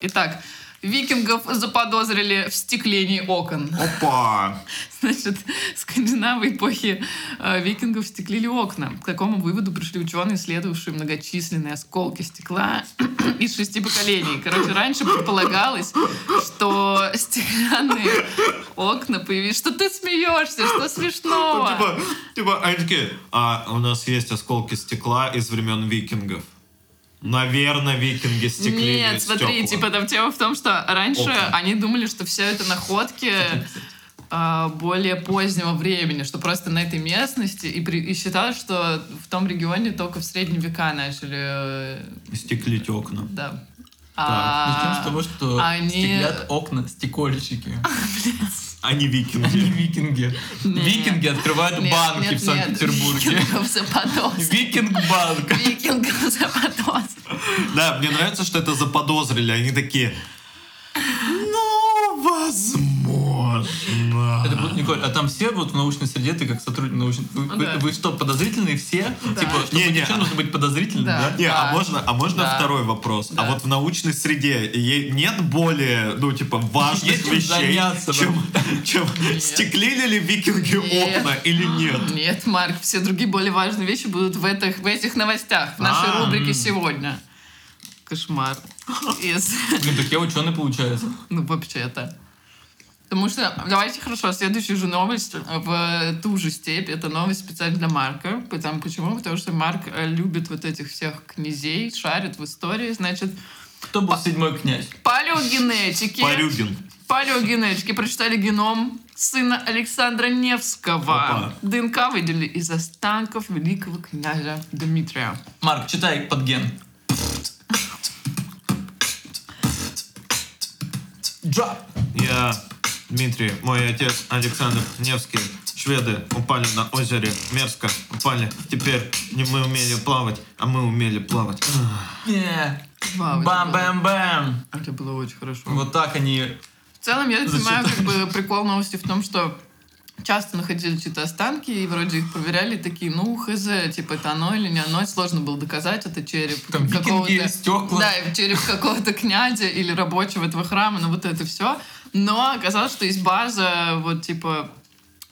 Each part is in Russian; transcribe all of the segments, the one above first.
Итак, викингов заподозрили в стеклении окон. Опа! Значит, скандинавы эпохи э, викингов стеклили окна. К такому выводу пришли ученые, исследовавшие многочисленные осколки стекла из шести поколений. Короче, раньше предполагалось, что стеклянные окна появились. Что ты смеешься? Что Ну, смешного? типа, типа, такие, а у нас есть осколки стекла из времен викингов. Наверное, викинги стеклили Нет, смотри, стекла. типа там тема в том, что раньше Окна. они думали, что все это находки а, более позднего времени, что просто на этой местности и, при- и считалось, что в том регионе только в средние века начали, э, Стеклить окна. да. Начнем с А, того, что они- стеклят окна стекольщики. Они Они викинги. викинги. Нет. Викинги открывают нет, банки нет, в Санкт-Петербурге. нет, Викингов заподозрили. Викинг-банк. Викингов заподозрили. Да, мне нравится, что это заподозрили. Они такие, ну, возможно. Это будет, Николь, а там все вот в научной среде, ты как сотрудник научной... Вы, вы- Да. вы что, подозрительные все? Да. Типа, чтобы Не-не. ничего нужно быть подозрительным, Да. да? Не, Да. а можно, а можно Да. второй вопрос? А Да. вот в научной среде е- нет более, ну, типа, важных Есть вещей, заняться, чем, чем стеклили ли викинги Нет. окна или нет? Нет, Марк, все другие более важные вещи будут в этих, в этих новостях, в нашей А, рубрике м. сегодня. Кошмар. Из- Блин, так я ученый получается. Ну, вообще-то. Потому что, давайте хорошо, следующую же новость в ту же степь. Это новость специально для Марка. Потому, почему? Потому что Марк э, любит вот этих всех князей, шарит в истории. Значит, Кто был седьмой князь? палеогенетики... Парюгин. Палеогенетики прочитали геном сына Александра Невского. Опа. ДНК выделили из останков великого князя Дмитрия. Марк, читай под ген. Джа. Я, Дмитрий, мой отец Александр Невский. Шведы упали на озере Мерзко. Упали. Теперь не мы умели плавать, а мы умели плавать. Не. Вау, это было- Бам-бам-бам. Это было очень хорошо. Вот так они... В целом, я понимаю, как бы прикол новости в том, что часто находили чьи-то останки, и вроде их проверяли, и такие, ну, хз, типа, это оно или не оно, сложно было доказать, это череп Там викинги, стекла. Да, череп какого-то князя или рабочего этого храма, ну, вот это все. Но оказалось, что есть база, вот, типа,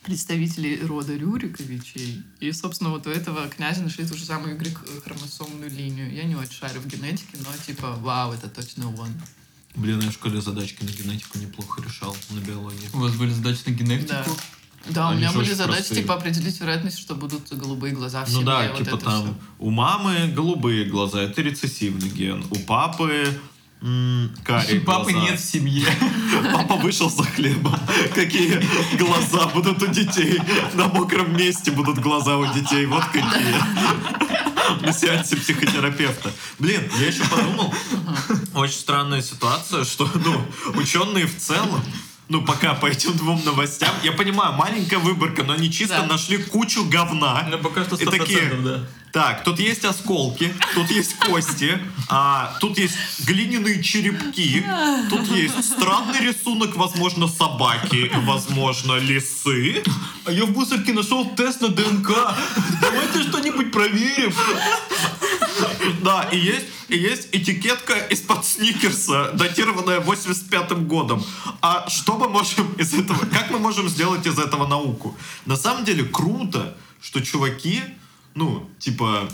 представителей рода Рюриковичей. И, собственно, вот у этого князя нашли ту же самую Y-хромосомную линию. Я не очень шарю в генетике, но, типа, вау, это точно он. Блин, я в школе задачки на генетику неплохо решал, на биологии. У вас были задачи на генетику? Да. Да, у Они меня же были задачи, простые. типа, определить вероятность, что будут голубые глаза в Ну семье. да, вот типа там всё. у мамы голубые глаза, это рецессивный ген. У папы м, карие Папы глаза. нет в семье. Папа вышел за хлебом. Какие глаза будут у детей? На мокром месте будут глаза у детей. Вот какие. На сеансе психотерапевта. Блин, я еще подумал, очень странная ситуация, что ну, ученые в целом ну, пока по этим двум новостям, я понимаю, маленькая выборка, но они чисто Да. нашли кучу говна. Ну, пока что И такие, 100%, да. Так, тут есть осколки, тут есть кости, а, тут есть глиняные черепки, тут есть странный рисунок, возможно, собаки, возможно, лисы. А я в мусорке нашел тест на ДНК. Давайте что-нибудь проверим. Да, и есть, и есть этикетка из-под сникерса, датированная 85-м годом. А что мы можем из этого, как мы можем сделать из этого науку? На самом деле круто, что чуваки, ну, типа,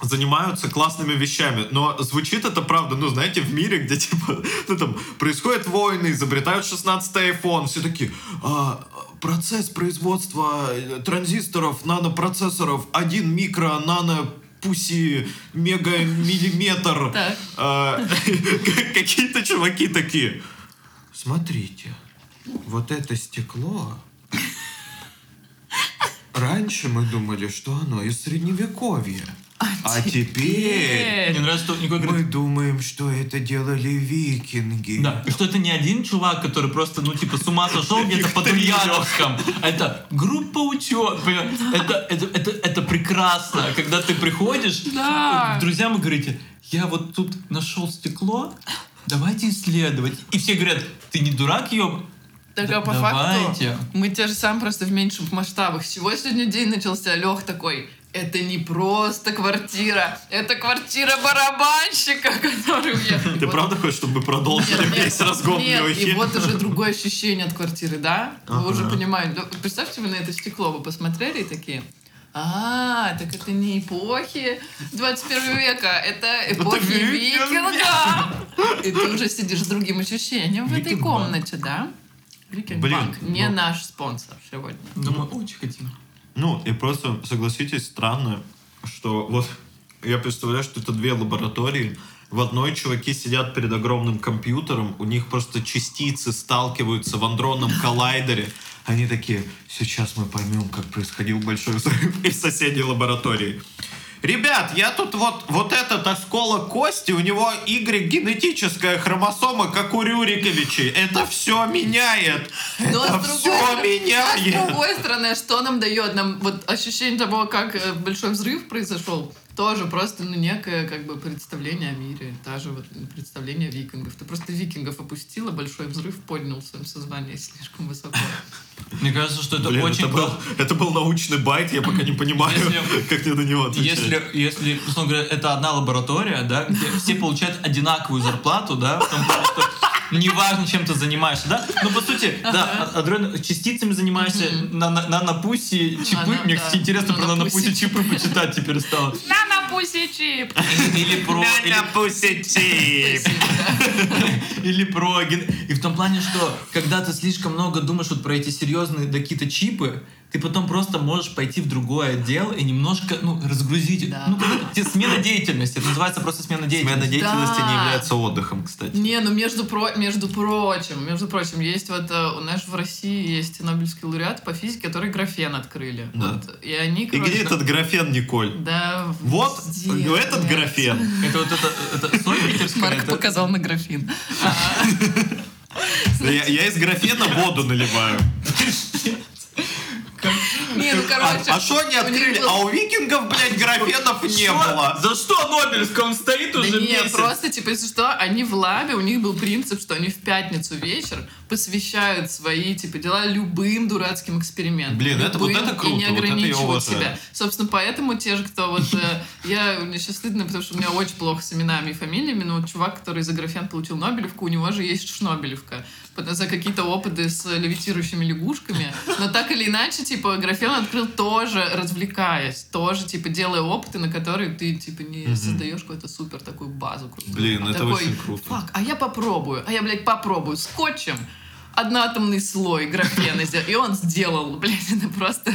занимаются классными вещами, но звучит это правда, ну, знаете, в мире, где, типа, ну, там, происходят войны, изобретают 16-й iPhone, все такие, «А, процесс производства э, транзисторов, нанопроцессоров, 1 микро, нано, пуси, мега, миллиметр. А, Какие-то чуваки такие, смотрите, вот это стекло, Раньше мы думали, что оно из средневековья. А теперь Мне нравится, что Николай мы думаем, что это делали викинги. да, и что это не один чувак, который просто, ну, типа, с ума сошел где-то по Ульяновском. А Это группа учет. Это, это, это, это прекрасно, когда ты приходишь Да. друзьям и говорите, я вот тут нашел стекло, давайте исследовать. И все говорят, ты не дурак, ёб? Так, Да- а по давайте. факту мы те же самые, просто в меньших масштабах. Всего сегодня день начался, Лех такой, это не просто квартира, это квартира барабанщика, который уехал. Ты Вот. правда хочешь, чтобы мы продолжили Нет, нет, весь разгон нет, и вот уже другое ощущение от квартиры, да? Вы Ага. уже понимаете. Ну, Представьте, вы на это стекло вы посмотрели и такие... А, так это не эпохи 21 века, это эпохи викинга. И ты уже сидишь с другим ощущением в этой комнате, да? Викинг Блин, не ну- наш спонсор сегодня. Но мы очень хотим. Ну, и просто, согласитесь, странно, что вот я представляю, что это две лаборатории. В одной чуваки сидят перед огромным компьютером, у них просто частицы сталкиваются в андронном коллайдере. Они такие, сейчас мы поймем, как происходил большой взрыв из соседней лаборатории. Ребят, я тут вот, вот этот осколок кости, у него Y генетическая хромосома, как у Рюриковичей. Это все меняет. Но Это все стороны- а с меняет. другой стороны, что нам дает? Нам вот ощущение того, как э, большой взрыв произошел, тоже просто ну, некое как бы представление о мире, та же вот представление викингов. Ты просто викингов опустила, большой взрыв поднял в своем сознании слишком высоко. Мне кажется, что это Блин, очень это, был, это был научный байт, я пока не понимаю, Если- как мне на него отвечать. Если, если, условно говоря, это одна лаборатория, да, где все получают одинаковую зарплату, да, в том плане, что неважно, чем ты занимаешься, да, но по сути, да, а- адронными частицами занимаешься, на, на, нанопуси, чипы, мне, кстати, интересно про нанопуси, нанопуси чипы почитать теперь стало. На, на, пусть чип! Или про... или- Или про И в том плане, что когда ты слишком много думаешь вот про эти серьезные какие-то чипы, ты потом просто можешь пойти в другой отдел и немножко, ну, разгрузить. Да. Ну, как это, смена деятельности. Это называется просто смена деятельности. Смена деятельности Да. не является отдыхом, кстати. Не, ну между, про, между прочим, между прочим, есть вот, э, у нас в России есть Нобелевский лауреат по физике, который графен открыли. Да. Вот, и они, И короче, где этот графен, Николь? Да, Вот, везде, ну, этот графен. Это вот это, это соль питерская? Марк это- показал на графин. Да Я, я из графена воду наливаю. Не, ну короче. А что они открыли? А у викингов, блядь, графенов не Что? было. За что Нобелевская? Он стоит Да уже месяц. просто, типа, если что, они в лабе, у них был принцип, что они в пятницу вечер посвящают свои, типа, дела любым дурацким экспериментам. Блин, это- вот это круто, И не вот это я ограничивают себя. Собственно, поэтому те же, кто вот... э, Я, мне сейчас стыдно, потому что у меня очень плохо с именами и фамилиями, но вот чувак, который за графен получил Нобелевку, у него же есть Шнобелевка. Под- За какие-то опыты с левитирующими лягушками. Но так или иначе, типа, графен открыл тоже развлекаясь, тоже, типа, делая опыты, на которые ты, типа, не Мгм. создаешь какую-то супер такую базу. крутую. Блин, это Такой, очень круто. Фак, а я попробую, а я, блядь, попробую скотчем одноатомный слой графена. И он сделал, блядь, это просто...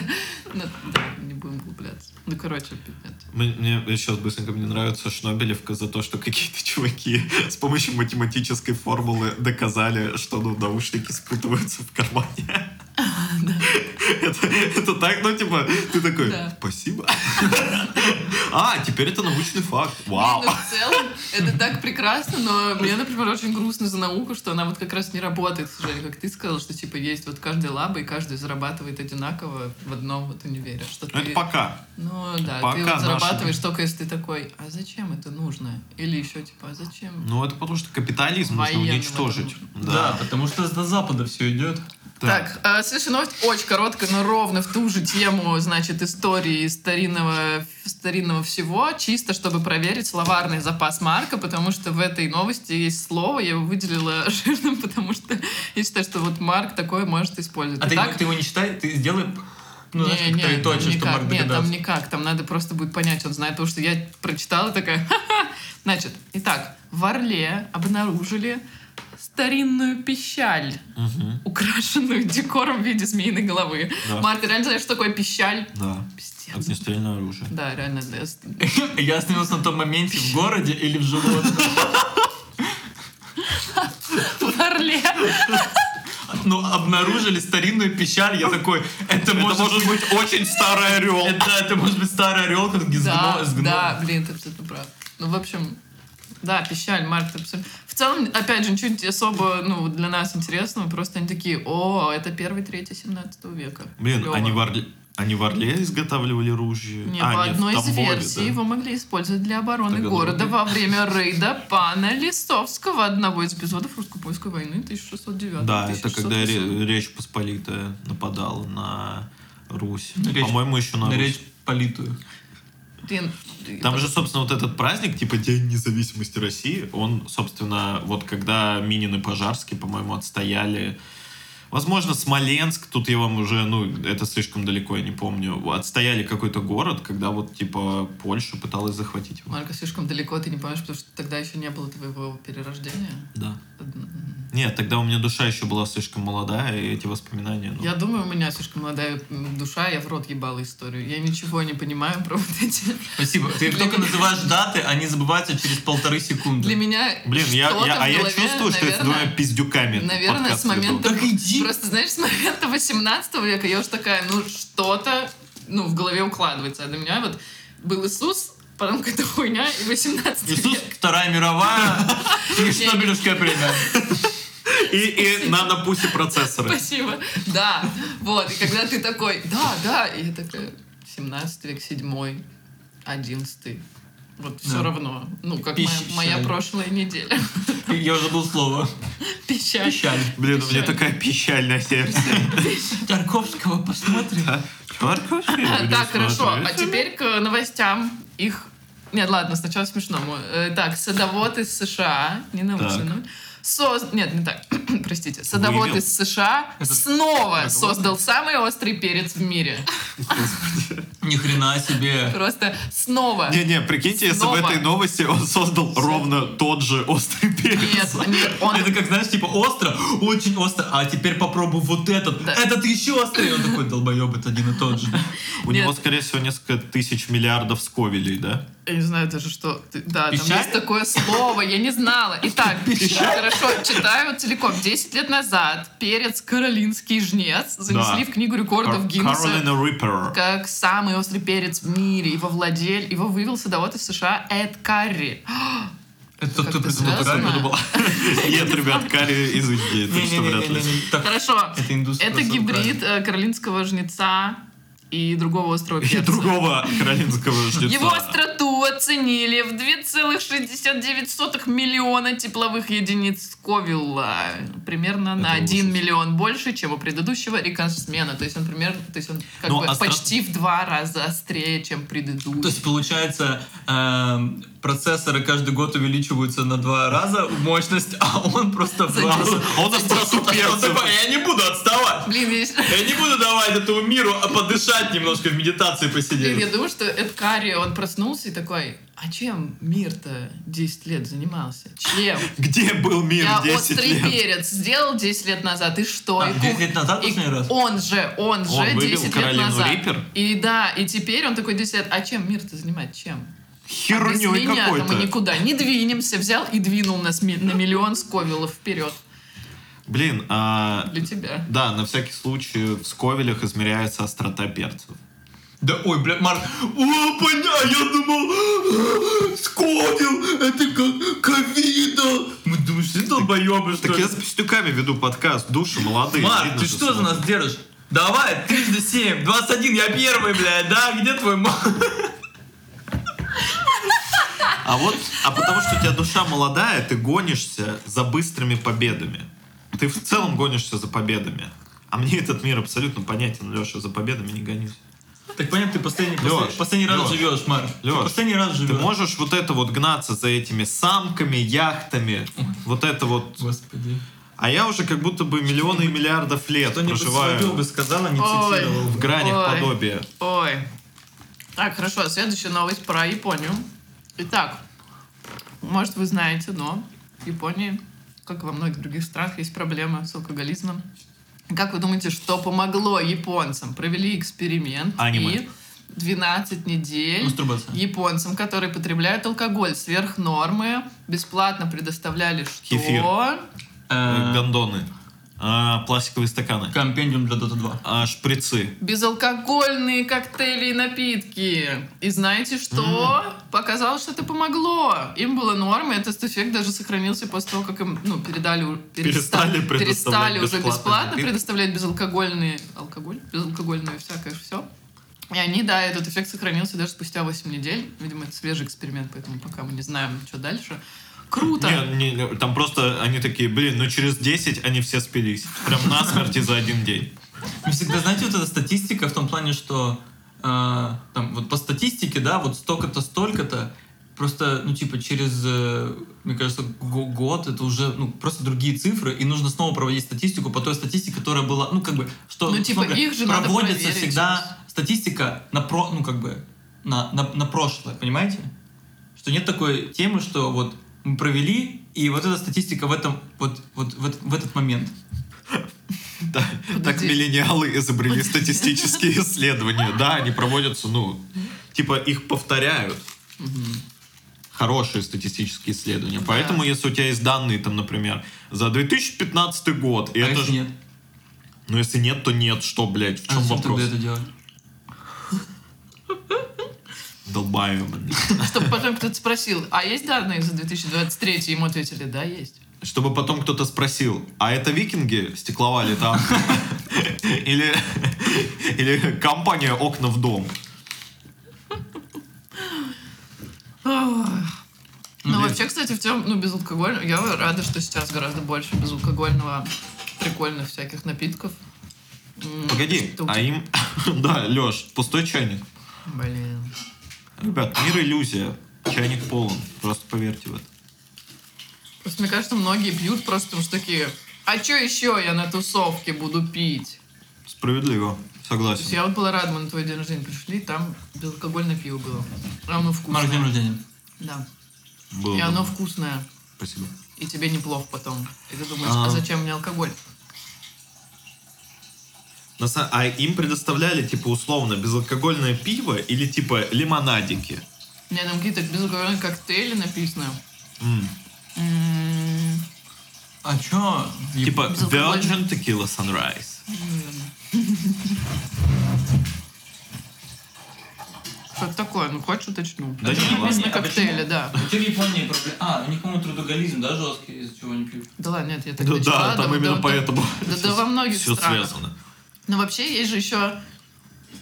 Ну, да, не будем углубляться. Ну, короче, пипец. Мне, мне сейчас быстренько мне нравится Шнобелевка за то, что какие-то чуваки с помощью математической формулы доказали, что ну, наушники спутываются в кармане. Это, так, ну типа, ты такой, спасибо. А, теперь это научный факт. Вау. Ну, в целом, это так прекрасно, но мне, например, очень грустно за науку, что она вот как раз не работает, к сожалению, как ты сказал, что, типа, есть вот каждая лаба, и каждый зарабатывает одинаково в одном вот универе. Что Ну, Это пока. Ну да, Пока ты вот зарабатываешь только если ты такой, а зачем это нужно? Или еще типа, а зачем? Ну, это потому что капитализм нужно уничтожить. Да, потому что до Запада все идет. Так, а, следующая новость очень короткая, но ровно в ту же тему, значит, истории старинного, старинного всего, чисто чтобы проверить словарный запас Марка, потому что в этой новости есть слово, я его выделила жирным, потому что я считаю, что вот Марк такое может использовать. А ты, Итак, ты его не считай, ты сделай ну, знаешь, не, как не, там что никак, нет, там никак, там надо просто будет понять, он знает, потому что я прочитала такая, значит, итак, в Орле обнаружили старинную пищаль, Мгм. украшенную декором в виде змеиной головы. Да. Марк, ты реально знаешь, что такое пищаль? Да. Пиздец. Огнестрельное оружие. Да, реально. да. Я остановился на том моменте в городе или в животном. В Орле. Ну, обнаружили старинную пищаль, я такой, это, Это может, может быть очень старый орел. Это, это может быть старый орел, как из Да, гно- да, блин, ты абсолютно прав. Ну, в общем, да, пищаль, Марк, ты абсолютно... В целом, опять же, ничего особо ну, для нас интересного, просто они такие, о, это первый, третий, 17 века. Блин, Клёво. они в Орле... Они в Орле изготавливали ружье? Не, а, по нет, одной в из Тамбове, версий да. его могли использовать для обороны Таганроге. города во время рейда пана Листовского, одного из эпизодов русско-польской войны 1609 Да, это когда Ре- Речь Посполитая нападала на Русь. По-моему, еще на, На Русь. речь политую. Блин, Там же, собственно, вот этот праздник, типа День независимости России, он, собственно, вот когда Минин и Пожарский, по-моему, отстояли Возможно, Смоленск, тут я вам уже, ну, это слишком далеко, я не помню. Отстояли какой-то город, когда вот, типа, Польша пыталась захватить его. Марко, слишком далеко ты не помнишь, потому что тогда еще не было твоего перерождения. Да. Нет, тогда у меня душа еще была слишком молодая, и эти воспоминания... Ну... Я думаю, у меня слишком молодая душа, я в рот ебала историю. Я ничего не понимаю про вот эти... Спасибо. Ты Для только меня- называешь даты, они забываются через полторы секунды. Для меня Блин, я, я- а я чувствую, что я с двумя пиздюками Наверное, с момента... Так иди. Просто, знаешь, с момента 18 века я уже такая, ну, что-то, ну, в голове укладывается. А для меня вот был Иисус, потом какая-то хуйня, и 18 Иисус, век. Вторая мировая и Нобелевская премия. И, и нанопуси процессоры. Спасибо. Да, вот. И когда ты такой, да, да, и я такая, 17 век, 7 11 вот все Да. равно. Ну, как моя, Пищаль. моя прошлая неделя. Я уже забыл слово. Пищаль. Пищаль. Блин, у меня Печаль. такая печальная сердце. Тарковского посмотрим. А, Так, хорошо. А теперь к новостям. Их... Нет, ладно, сначала смешному. Э, Так, садовод из США, не научный, соз... Нет, не так. Простите. Садовод Выявил. из США Это- снова это создал самый острый перец в мире. Ни хрена себе. Просто снова. Не-не, прикиньте, если в Снова. этой новости он создал ровно тот же острый перец. Нет, нет, он... Это как, знаешь, типа остро, очень остро, а теперь попробуй вот этот. Да. Этот еще острее. Он такой, долбоеб, это один и тот же. У Нет. него, скорее всего, несколько тысяч миллиардов сковелей, да? Я не знаю даже, что... ты- Да, там Пищаль? есть такое слово, я не знала. Итак, хорошо, читаю целиком. 10 лет назад перец «Каролинский жнец» занесли Да. в книгу рекордов Гиннесса Каролина Риппер. как самый острый перец в мире. Его владель, его вывел садовод из США Эд Карри. Это тот, кто придумал такую связано? придумал. Нет, ребят, карри из Индии, так что вряд ли. Не-не-не. Так, Хорошо. Это. Это гибрид э, каролинского жнеца и другого острого И перца. другого каролинского жнеца. Его остроту оценили в 2,69 миллиона тепловых единиц Сковилла. Примерно на Это 1 ужас. миллион больше, чем у предыдущего рекордсмена. То есть он примерно, то есть он как Ну, бы остро- почти в два раза острее, чем предыдущий. То есть, получается, эм, процессоры каждый год увеличиваются на два раза мощность, а он просто в два раза. Он остроту я не буду отставать. Блин, я, не буду давать этому миру подышать немножко в медитации посидеть. я думаю, что Эд Карри, он проснулся и такой, а чем мир-то 10 лет занимался? Чем? Где был мир Я 10 острый лет? перец сделал 10 лет назад, и что? А, И 10 ку- лет назад и последний раз? Он же, он же Он вывел 10 лет Каролину назад. Риппер? И да, и теперь он такой 10 лет, а чем мир-то занимает? Чем? А без Херней меня-то мы какой-то. никуда не двинемся. Взял и двинул нас ми- на миллион сковилов вперед Блин, а, для тебя. да, на всякий случай в сковелях измеряется острота перцев. Да, ой, бля, Марк, о, поня, я думал, сковил, это как ковида. Мы думаем, что ты долбоебы, что Так ли? я с пистюками веду подкаст, души молодые. Марк, ты что за смотрят. нас держишь? Давай, трижды семь, 21, я первый, блядь, да? Где твой ма- А вот, а потому что у тебя душа молодая, ты гонишься за быстрыми победами. Ты в целом гонишься за победами. А мне этот мир абсолютно понятен, Леша, за победами не гонюсь. Так понятно, ты последний, послед- последний раз Лёш, живешь, Марк. Ты Лёш, последний раз Ты живешь. можешь вот это вот гнаться за этими самками, яхтами, вот это вот. Господи. А я уже как будто бы миллионы и миллиардов лет проживаю бы сказала, не Ой. цитировал. в гранях Ой. подобия. Ой. Так, хорошо, следующая новость про Японию. Итак, может вы знаете, но в Японии, как и во многих других странах, есть проблема с алкоголизмом. Как вы думаете, что помогло японцам? Провели эксперимент Аниме. и 12 недель Мастурбация. японцам, которые потребляют алкоголь сверх нормы, бесплатно предоставляли что? Кефир. Э, Гондоны. А, пластиковые стаканы. Компендиум для Dota 2. А, шприцы. Безалкогольные коктейли и напитки. И знаете что? Показалось, что это помогло. Им было норм, и этот эффект даже сохранился после того, как им ну, передали, Перестали перестали уже бесплатно напитки. предоставлять безалкогольные алкоголь, безалкогольное всякое все. И они, да, этот эффект сохранился даже спустя 8 недель. Видимо, это свежий эксперимент, поэтому пока мы не знаем, что дальше. Круто! Не, не, там просто они такие, блин, ну через 10 они все спились. Прям насмерти за один день. Вы всегда знаете, вот эта статистика в том плане, что э, там, вот по статистике, да, вот столько-то, столько-то, просто, ну, типа, через, э, мне кажется, го- год это уже, ну, просто другие цифры, и нужно снова проводить статистику по той статистике, которая была, ну, как бы, что... Ну, типа, их же надо проводится проверить всегда статистика на про, ну, как бы, на, на, на прошлое, понимаете? Что нет такой темы, что вот мы провели, и вот эта статистика в этом, вот, вот в, этот- в этот момент. Да, Так миллениалы изобрели статистические исследования. Да, они проводятся, ну, типа их повторяют. Хорошие статистические исследования. Поэтому, если у тебя есть данные, там, например, за 2015 год, и а это если ж- нет? Ну, если нет, то нет. Что, блядь, в А чем вопрос? тогда это делать? Долбаёбаный. Чтобы потом кто-то спросил, а есть данные за 2023? Ему ответили, да, есть. Чтобы потом кто-то спросил, а это викинги стекловали там? Или, или компания «Окна в дом»? Ну, вообще, кстати, в тем, ну, безалкогольного, я рада, что сейчас гораздо больше безалкогольного, прикольных всяких напитков. Погоди, а им... Да, Леш, пустой чайник. Блин. Ребят, мир иллюзия. Чайник полон. Просто поверьте в это. Просто мне кажется, многие пьют просто потому что такие, а что еще я на тусовке буду пить? Справедливо. То есть Согласен. я вот была рада, мы на твой день рождения пришли, там безалкогольное пиво было. Оно вкусное. Марк, день рождения. Да. Было И оно вкусное. Спасибо. И тебе неплохо потом. И ты думаешь, А. а зачем мне алкоголь? На са- А им предоставляли, типа, условно, безалкогольное пиво или, типа, лимонадики? Мне там какие-то безалкогольные коктейли написано. М. М, А чё? Типа. Virgin Tequila Sunrise. Что такое? Ну, хочешь уточню? Да не, ладно. написано А коктейли, да. А что в Японии проблема? А, у них, по-моему, трудоголизм, да, жесткий, из-за чего они пьют? Да ладно, нет, я так Да, начала, да, там да, именно да, поэтому. Да, да во многих Все странах. связано. Но вообще есть же еще...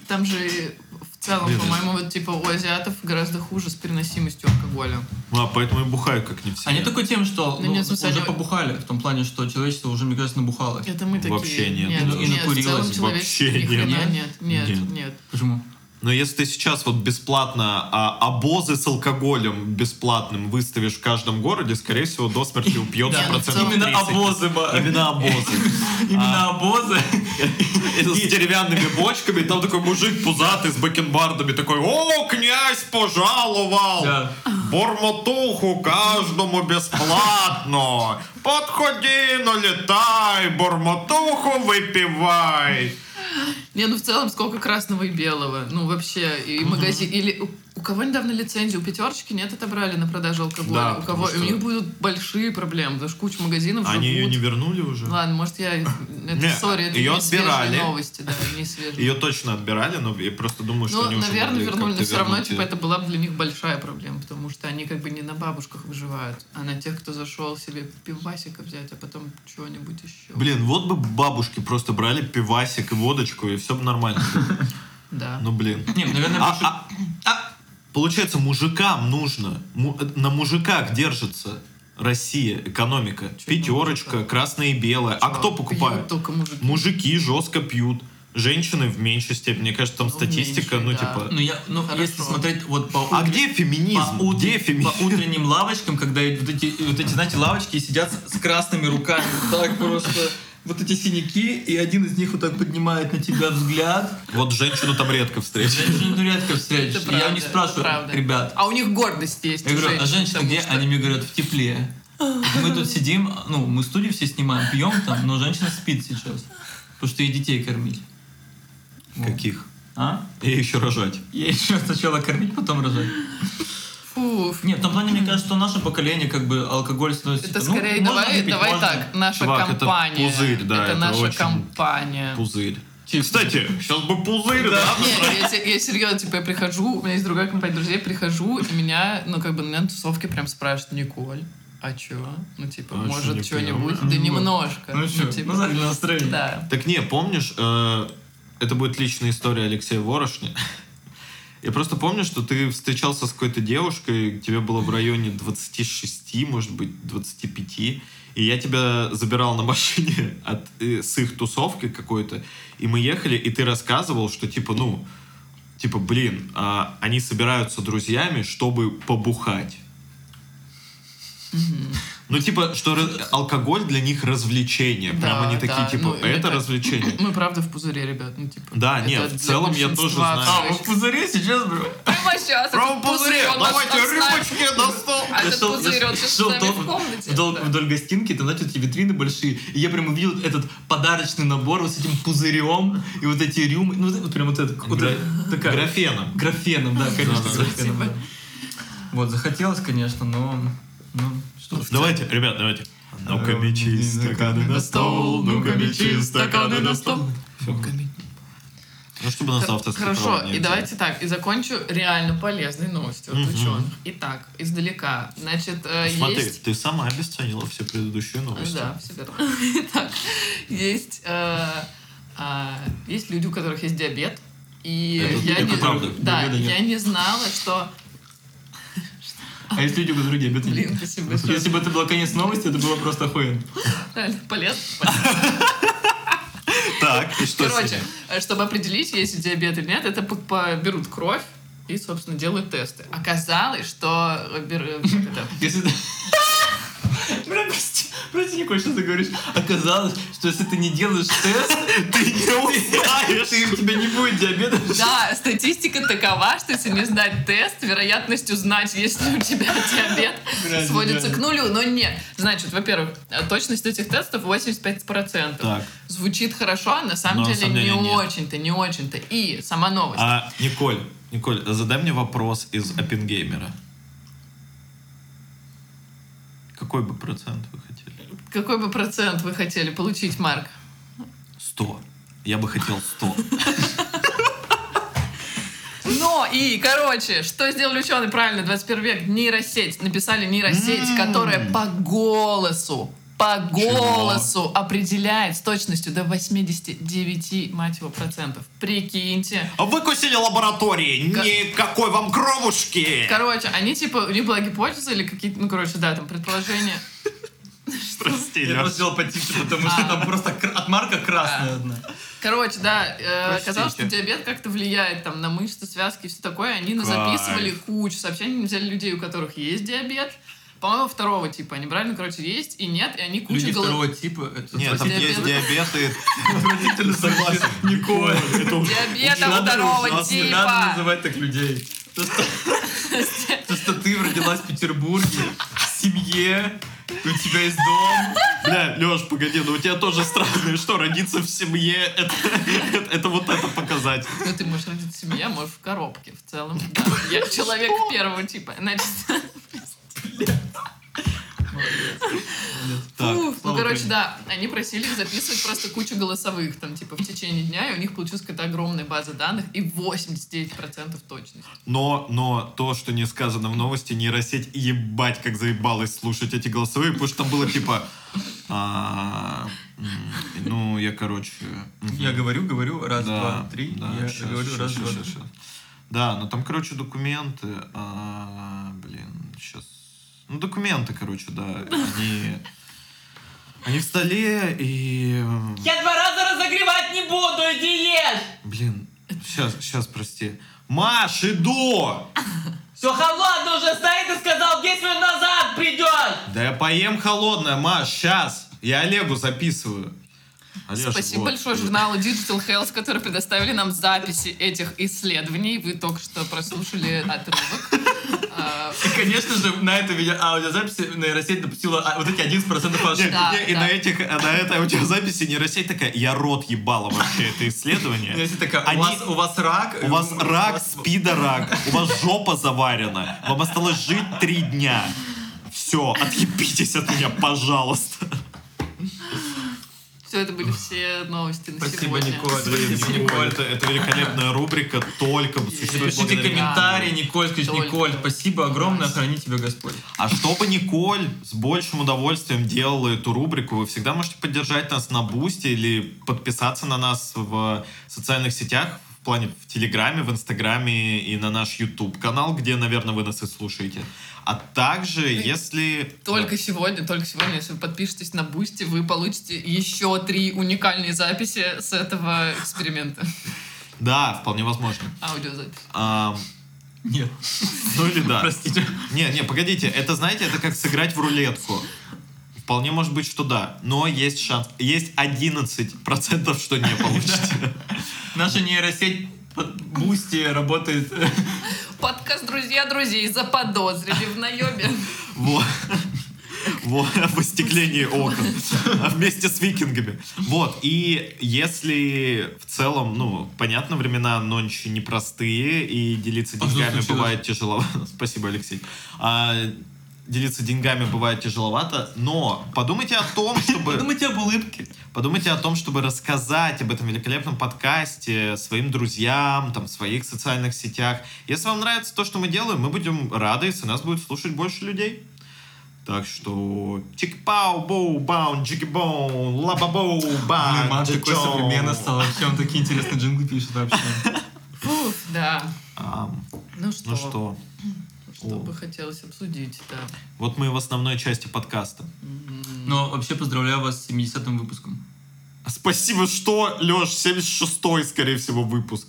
Там же в целом, Блин, по-моему, вот типа у азиатов гораздо хуже с переносимостью алкоголя. А, поэтому и бухают, как не все. А не такой тем, что Ну, ну, нет, смысле, уже они- побухали, в том плане, что человечество уже, мне кажется, набухало. Это мы такие. Вообще нет. Нет, и нет, в целом Вообще хрена нет. нет. Нет, Нет. нет. Почему? Но если ты сейчас вот бесплатно а, обозы с алкоголем бесплатным выставишь в каждом городе, скорее всего, до смерти упьется процентов Именно 30. обозы. Именно обозы. Именно обозы. С деревянными бочками, там такой мужик пузатый с бакенбардами такой, о, князь пожаловал! Бормотуху каждому бесплатно! Подходи, налетай, бормотуху выпивай! Не, ну в целом сколько красного и белого. Ну вообще, и магазин... Или у, кого недавно лицензию? У пятерочки нет, отобрали на продажу алкоголя. Да, у кого... что- У них будут большие проблемы, потому что куча магазинов Они ее живут. не вернули уже? Ладно, может я... Это, сори, это её не свежие отбирали. новости, да, не свежие. Ее точно отбирали, но я просто думаю, что Ну, они уже наверное, могли вернули, но все равно, типа, это была бы для них большая проблема, потому что они как бы не на бабушках выживают, а на тех, кто зашел себе пивасика взять, а потом чего-нибудь еще. Блин, вот бы бабушки просто брали пивасик и водочку, и все бы нормально. Да. Ну, блин. Не, наверное, А, а, а, получается, мужикам нужно, на мужиках держится Россия, экономика. Чё Пятерочка, красное и белое. А Чё, кто пьют покупает? только мужики. Мужики жестко пьют. Женщины в меньшей степени. Мне кажется, там Ну, статистика, меньшей, ну, да. типа... Ну, я, ну, Хорошо. если смотреть вот по... А где феминизм? По, утре- Где по феминизм? утренним лавочкам, когда вот эти, вот эти, знаете, лавочки сидят с, с красными руками, вот так просто, вот эти синяки, и один из них вот так поднимает на тебя взгляд. Вот женщину там редко встретишь. Женщину ну, редко встретишь. Я у правда, них это спрашиваю, правда. ребят, А у них гордость есть. я говорю, а женщин, женщины потому где? что- Они мне говорят, в тепле. Мы тут сидим, ну, мы студию все снимаем, пьем там, но женщина спит сейчас. Потому что ей детей кормить. Каких? А? И еще рожать. Ей еще сначала кормить, потом рожать. Фу, Нет, в том плане, мне кажется, что наше поколение, как бы, алкоголь становится... Это ну, скорее, можно давай, выпить, давай можно. так, наша Чувак, это компания. пузырь, да, это, это наша очень компания. Пузырь. Кстати, сейчас бы пузырь, Да. да? Не, я, я серьезно, типа, я прихожу, у меня есть другая компания друзей, прихожу, и меня, ну, как бы, на тусовке прям спрашивают, Николь, а чё? Ну, типа, А может, что-нибудь? пьём? Да Ну, немножко. Ну что, типа, ну, задали настроение. да. Так не, помнишь, э, это будет личная история Алексея Ворошня. Я просто помню, что ты встречался с какой-то девушкой, тебе было в районе 26, может быть, 25, и я тебя забирал на машине от, э, с их тусовки какой-то, и мы ехали, и ты рассказывал, что типа, ну, типа, блин, а, они собираются друзьями, чтобы побухать. Ну, типа, что алкоголь для них развлечение. Прям Да, они такие, да, типа, ну, это это- развлечение. Мы правда в пузыре, ребят. Ну, типа, Да, нет, в целом я тоже знаю. А, в пузыре сейчас, бро. Прямо сейчас. Пузырь, он нас давайте рыбочки на стол. А этот пузырь, он сейчас с нами в комнате. вдоль, гостинки, там, знаете, эти витрины большие, и я прям увидел этот подарочный набор вот с этим пузырем, и вот эти рюмы, ну, вот прям вот это. Графеном. Графеном, да, конечно, да. Вот, захотелось, конечно, но... Ну, что. Давайте, ребят, давайте. Ну-ка, Э, мечи, стаканы на стол, ну-ка, мечи, стаканы на стол. Ну, чтобы на завтра Хорошо, и давайте так, и закончу реально полезной новостью от Мгм. ученых. Итак, издалека. Значит, э, Смотри, есть... ты сама обесценила все предыдущие новости. Да, все верно. Итак, есть, э, а, есть люди, у которых есть диабет, и Это- я это не, правда. да, Диабета нет. я не знала, что А есть люди, у которых диабет нет? Блин, спасибо большое. Если бы это был конец новости, это было просто охуенно. Реально полезно. Так, и что Короче, чтобы определить, есть диабет или нет, это берут кровь и, собственно, делают тесты. Оказалось, что э, э, Если. Бля, прости, прости, Николь, что ты говоришь? Оказалось, что если ты не делаешь тест, Ты не узнаешь. ты, у тебя не будет диабета. Да, статистика такова, что если не сдать тест, вероятность узнать, есть ли у тебя диабет, сводится к нулю. Но нет. Значит, во-первых, точность этих тестов 85%. Так. Звучит хорошо, а на самом Но на деле самом деле не очень-то, не очень-то. И сама новость. А, Николь, Николь, задай мне вопрос из Оппенгеймера. Какой бы процент вы хотели? Какой бы процент вы хотели получить, Марк? Сто. Я бы хотел сто. Но и, короче, что сделали ученые правильно, 21 век, нейросеть. Написали нейросеть, которая по голосу, по голосу определяет с точностью до 89, мать его, процентов. Прикиньте. А Выкусили лаборатории, Ка- никакой вам кровушки. Короче, они типа, у них была гипотеза или какие-то, ну, короче, да, там предположения. Прости, Я просто сделал потише, потому что А. там просто кр- отмарка красная одна. Короче, да, э, оказалось, что диабет как-то влияет там на мышцы, связки и все такое. Они записывали кучу сообщений, взяли людей, у которых есть диабет. По-моему, второго типа. Они брали, ну, короче, есть и нет, и они кучу Люди голов- второго типа. это Нет, там Диабет. есть диабеты. Отвратительно согласен. Николь. Диабета второго ужасно. Не надо типа. называть так людей. То, что- То, что ты родилась в Петербурге, в семье, у тебя есть дом. Бля, Леш, погоди, ну у тебя тоже странное, что родиться в семье, это, это, это вот это показать. Ну, ты можешь родиться в семье, а можешь в коробке. В целом, да. Я человек первого типа. Значит, Так, Фу, ну, короче, Украине. да, они просили их записывать просто кучу голосовых, там, типа, в течение дня, и у них получилась какая-то огромная база данных и 89% точность. Но, но то, что не сказано в новости, нейросеть ебать как заебалась слушать эти голосовые, потому что там было типа... а, ну, я, короче... Я говорю, говорю, раз, Да, два, три. да, я щас, говорю, щас, раз, щас, два, три. Да, ну там, короче, документы. а, блин, сейчас. Ну, документы, короче, да. Они. Они в столе и. Я два раза разогревать не буду, иди ешь! Блин, сейчас, сейчас, прости. Маш, иду! Все холодно уже стоит и сказал, 10 минут назад придешь! Да я поем холодное, Маш, сейчас. Я Олегу записываю. Олеж, Спасибо вот. большое журналу Digital Health, которые предоставили нам записи этих исследований. Вы только что прослушали отрывок. А, И, конечно же, на этой видео аудиозаписи нейросеть допустила а, вот эти 11% ошибок. И на этих, на этой аудиозаписи нейросеть такая, я рот ебала вообще это исследование. Нейросеть такая, Они- у, вас, рак. У вас рак, спидорак, у вас жопа заварена, вам осталось жить три дня. Все, отъебитесь от меня, пожалуйста. Все это были все новости на Спасибо, сегодня. Николь. Спасибо, Николь, это, это великолепная рубрика, только существует Пишите комментарии, Николь. Николь, скажите. Николь, спасибо огромное, храни тебя Господь. А чтобы Николь с большим удовольствием делала эту рубрику, вы всегда можете поддержать нас на Бусте или подписаться на нас в социальных сетях, в плане в Телеграме, в Инстаграме и на наш YouTube канал, где, наверное, вы нас и слушаете. А также, если... Только сегодня, только сегодня, если вы подпишетесь на Boosty, вы получите еще три уникальные записи с этого эксперимента. Да, вполне возможно. Аудиозапись. Нет. ну или да. Простите. Не, не, погодите, это, знаете, это как сыграть в рулетку. Вполне может быть, что да, но есть шанс. Есть 11%, что не получите. Наша нейросеть под Boosty работает. Подкаст «Друзья друзей» заподозрили в наебе. Вот. Вот, в остеклении окон. Вместе с викингами. Вот, и если в целом, ну, понятно, времена нонче непростые, и делиться деньгами бывает тяжело. Спасибо, Алексей. А, делиться деньгами бывает тяжеловато, но подумайте о том, чтобы... Подумайте об улыбке. Подумайте о том, чтобы рассказать об этом великолепном подкасте своим друзьям, там, в своих социальных сетях. Если вам нравится то, что мы делаем, мы будем рады, если нас будет слушать больше людей. Так что чик-пау, боу, баун, джики-боу, ла-ба-боу, бан, Мама такой современно стал. Вообще он такие интересные джинглы пишет вообще. Фу, да. Ну что, ну что, что бы хотелось обсудить, да. вот мы в основной части подкаста. Но вообще поздравляю вас с 70-м выпуском. Спасибо, что, Леш, 76-й, скорее всего, выпуск.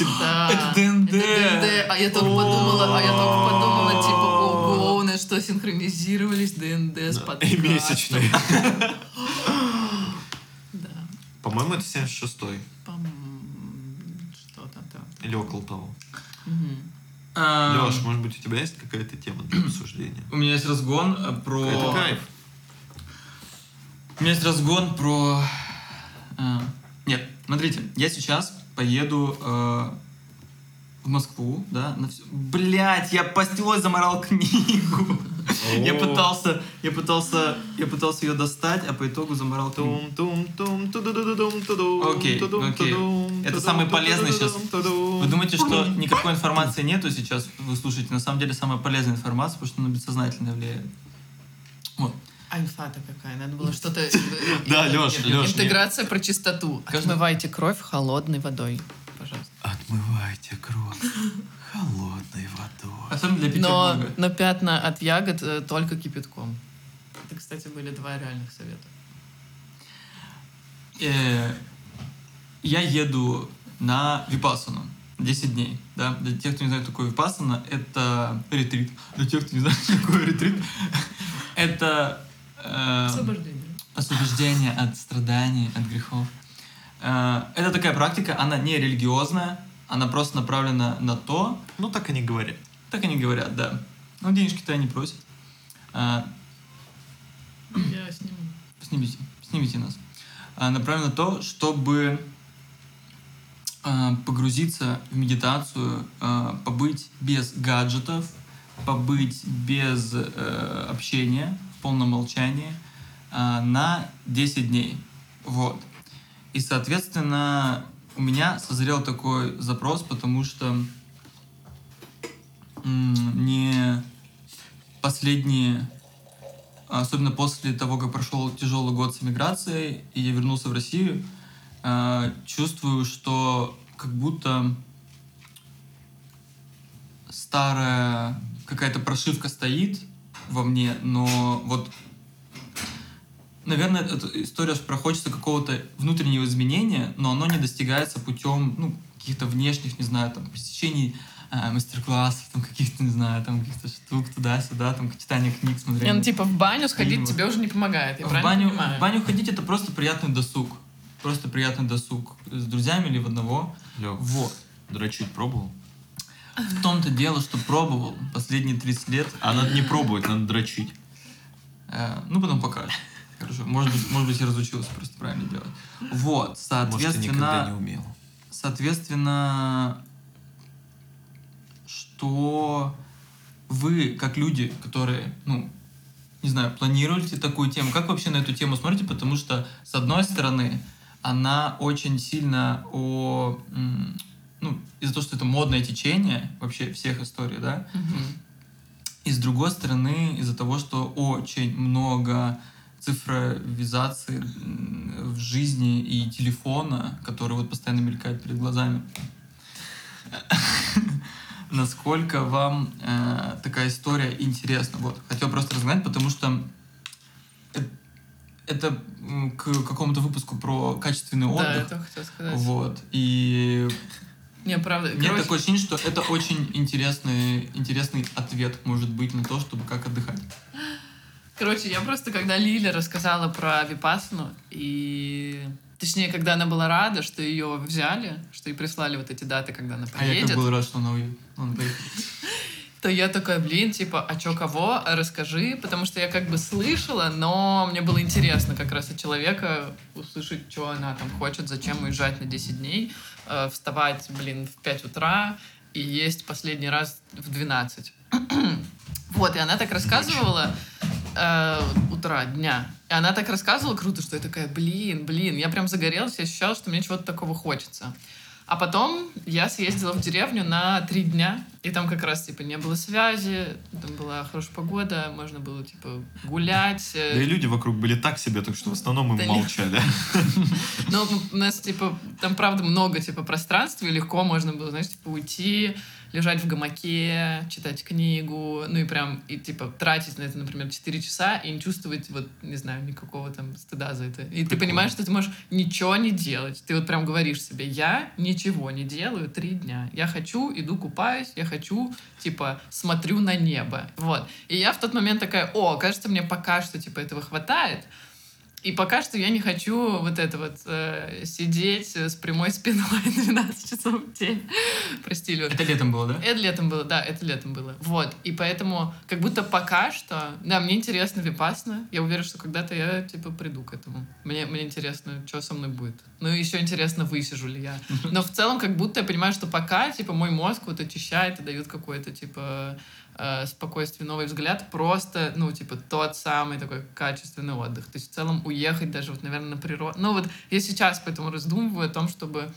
Да. Это ДНД. Это ДНД. А я только подумала, а я только подумала, типа, ого, у нас что, синхронизировались ДНД с И подкастом. месячный. Да. По-моему, это 76-й. Пам- Что-то там. Или около того. А, Леш, может быть, у тебя есть какая-то тема для обсуждения? У меня есть разгон э, про... Это кайф. У меня есть разгон про... э, Нет, смотрите, я сейчас поеду э, в Москву, да, на всё- Блядь, я постелой заморал книгу. Я пытался, я пытался, я пытался ее достать, а по итогу заморал. Тум-тум-тум, тудудудудум, тудум, Окей, тудум, окей. тудум, Это самый полезный сейчас. Вы думаете, что никакой информации нету сейчас, вы слушаете? На самом деле самая полезная информация, потому что она бессознательно влияет. Вот. А инфа-то какая? Надо было что-то... Да, Лёш, э, Лёш, Интеграция про чистоту. Отмывайте кровь холодной водой. Пожалуйста. Отмывайте кровь холодной водой. Особенно для Но, Петербурга. но пятна от ягод э, только кипятком. Это, кстати, были два реальных совета. Э, Я еду на Випассану 10 дней. Да? Для тех, кто не знает, что такое Випассана, это ретрит. Для тех, кто не знает, что такое ретрит, это э, Освобождение. освобождение от страданий, от грехов. Э, Это такая практика, она не религиозная, она просто направлена на то, Ну, так они говорят. так они говорят, да. Ну, денежки-то они просят. Э, Я сниму. Снимите, снимите нас. А, направлено на то, чтобы а, погрузиться в медитацию, а, побыть без гаджетов, побыть без э, общения, в полном молчании а, на 10 дней. Вот. И, соответственно, у меня созрел такой запрос, потому что не последние особенно после того, как прошел тяжелый год с эмиграцией, и я вернулся в Россию, э, чувствую, что как будто старая какая-то прошивка стоит во мне, но вот наверное, эта история что хочется какого-то внутреннего изменения, но оно не достигается путем ну, каких-то внешних, не знаю, там, посещений э, мастер-классов, там, каких-то, не знаю, там, каких-то штук туда-сюда, там, читание книг, смотрение. ну, типа, в баню сходить тебе уже не помогает. Я В правильно баню, понимаю? в баню ходить это просто приятный досуг. Просто приятный досуг. С друзьями или в одного. Лёв, Вот. дрочить пробовал? В том-то дело, что пробовал последние 30 лет. А надо не пробовать, надо дрочить. Э, ну, потом покажешь. Хорошо. Может быть, может быть, я разучился просто правильно делать. Вот. Может, ты никогда не Соответственно, умел. соответственно, что вы, как люди, которые, ну, не знаю, планируете такую тему, как вообще на эту тему смотрите? Потому что, с одной стороны, она очень сильно о... Ну, из-за того, что это модное течение вообще всех историй, да, Мгм. и с другой стороны, из-за того, что очень много цифровизации в жизни и телефона, который вот постоянно мелькает перед глазами. Насколько вам э, такая история интересна? Вот, хотел просто разгнать, потому что это к какому-то выпуску про качественный Да, отдых. это хотел сказать. Вот. И Не, правда. Нет короче, такое ощущение, что это очень интересный, интересный ответ может быть на то, чтобы как отдыхать. Короче, я просто, когда Лиля рассказала про Випасну, и... Точнее, когда она была рада, что ее взяли, что ей прислали вот эти даты, когда она А я поедет, как был рад, что она поехали. то я такая, блин, типа, а чё, кого? Расскажи, потому что я как бы слышала, но мне было интересно как раз от человека услышать, что она там хочет, зачем уезжать на 10 дней, э, вставать, блин, в 5 утра и есть последний раз в 12. Вот, и она так рассказывала э, утра, дня. И она так рассказывала круто, что я такая, блин, блин, я прям загорелась, я ощущала, что мне чего-то такого хочется. А потом я съездила в деревню на три дня, и там как раз, типа, не было связи, там была хорошая погода, можно было, типа, гулять. э, Да и люди вокруг были так себе, так что в основном Да им не- молчали. Ну, у нас, типа, там, правда, много, типа, пространства, и легко можно было, знаешь, типа, уйти, лежать в гамаке, читать книгу, ну и прям, и, типа, тратить на это, например, 4 часа и не чувствовать, вот, не знаю, никакого там стыда за это. И ты Прикольно. понимаешь, что ты можешь ничего не делать. Ты вот прям говоришь себе, я ничего не делаю три дня. Я хочу, иду купаюсь, я хочу, типа, смотрю на небо. Вот. И я в тот момент такая, о, кажется, мне пока что, типа, этого хватает. И пока что я не хочу вот это вот э, сидеть с прямой спиной 12 часов в день. Прости, Лёш. Это летом было, да? Это летом было, да, это летом было. Вот. И поэтому, как будто пока что, да, мне интересно випасно. Я уверена, что когда-то я, типа, приду к этому. Мне, мне интересно, что со мной будет. Ну, еще интересно, высижу ли я. Но в целом, как будто я понимаю, что пока, типа, мой мозг вот очищает и дает какой-то, типа, э, спокойствие, новый взгляд. Просто, ну, типа, тот самый такой качественный отдых. То есть, в целом, уехать даже, вот, наверное, на природу. Ну, вот, я сейчас поэтому раздумываю о том, чтобы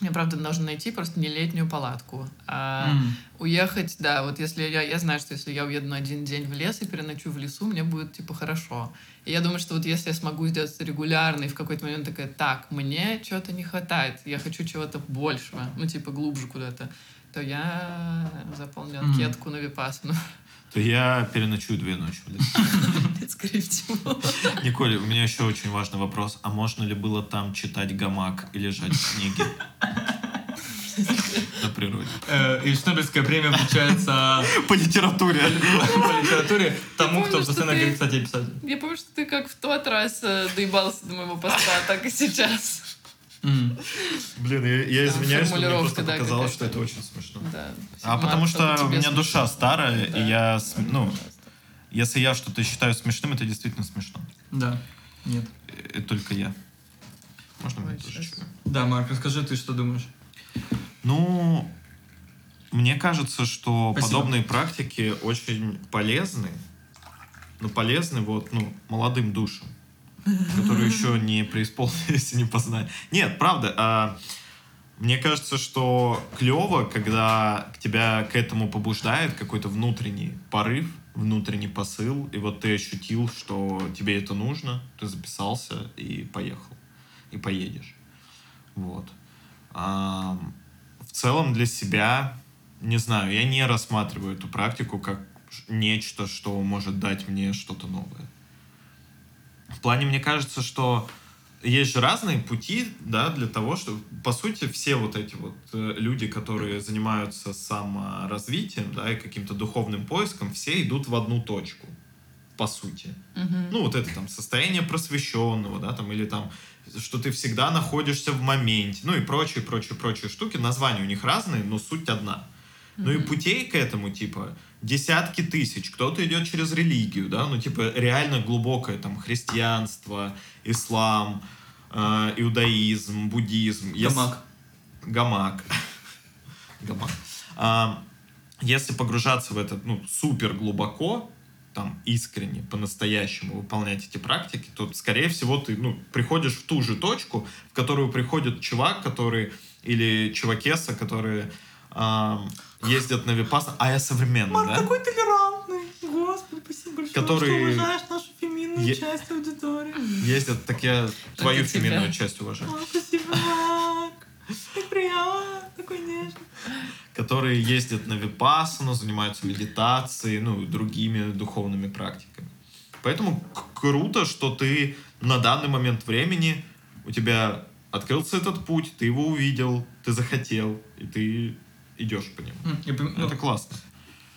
мне, правда, нужно найти просто не летнюю палатку, а М. уехать, да, вот если я, я знаю, что если я уеду на один день в лес и переночую в лесу, мне будет, типа, хорошо. И я думаю, что вот если я смогу сделать это регулярно, и в какой-то момент такая, так, мне чего-то не хватает, я хочу чего-то большего, ну, типа, глубже куда-то, то я заполню анкетку на Випасну. То я переночую две ночи в лесу. Скорее всего. Николь, у меня еще очень важный вопрос. А можно ли было там читать гамак и лежать в снеге? На природе. Э, И Шнобельская премия получается По литературе. по литературе тому, кто постоянно говорит, кстати, писатель. Я помню, что ты как в тот раз э, доебался до моего поста, так и сейчас. Блин, я, я извиняюсь, но мне просто да, показалось, что это очень смешно. Да. А потому что у меня смешно. душа старая, Да. и я, ну, если я что-то считаю смешным, это действительно смешно. Да. Нет. И только я. Можно мне тоже? Да, Марк, расскажи, ты что думаешь? Ну, мне кажется, что Спасибо. подобные практики очень полезны. Ну, полезны вот, ну, молодым душам, которые еще не преисполнились и не познали. Нет, правда. а, мне кажется, что клево, когда к тебя к этому побуждает какой-то внутренний порыв, внутренний посыл, и вот ты ощутил, что тебе это нужно, ты записался и поехал, и поедешь. Вот. Ам, в целом для себя, не знаю, я не рассматриваю эту практику как нечто, что может дать мне что-то новое. В плане, мне кажется, что есть же разные пути, да, для того, чтобы, по сути, все вот эти вот э, люди, которые занимаются саморазвитием, да, и каким-то духовным поиском, все идут в одну точку, по сути. Мгм. Ну, вот это там состояние просвещенного, да, там, или там, что ты всегда находишься в моменте, ну и прочие, прочие, прочие штуки. Названия у них разные, но суть одна. Ну и путей к этому, типа, десятки тысяч. Кто-то идет через религию, да, ну, типа, реально глубокое, там, христианство, ислам, э, иудаизм, буддизм. Если- Гамак. Гамак. Гамак. А, если погружаться в это, ну, супер глубоко, там, искренне, по-настоящему выполнять эти практики, то, скорее всего, ты, ну, приходишь в ту же точку, в которую приходит чувак, который, или чувакеса, которые ездят на Випассан, а я современный, да? толерантный. Господи, спасибо большое, Который- нашу феминную Е- часть аудитории. Ездят, так я твою тебя. феминную часть уважаю. спасибо, Марк. Так приятно, такой нежный. которые ездят на випассану, занимаются медитацией, ну, и другими духовными практиками. Поэтому круто, что ты на данный момент времени у тебя открылся этот путь, ты его увидел, ты захотел, и ты идешь по нему. Я пом- ну, Это классно.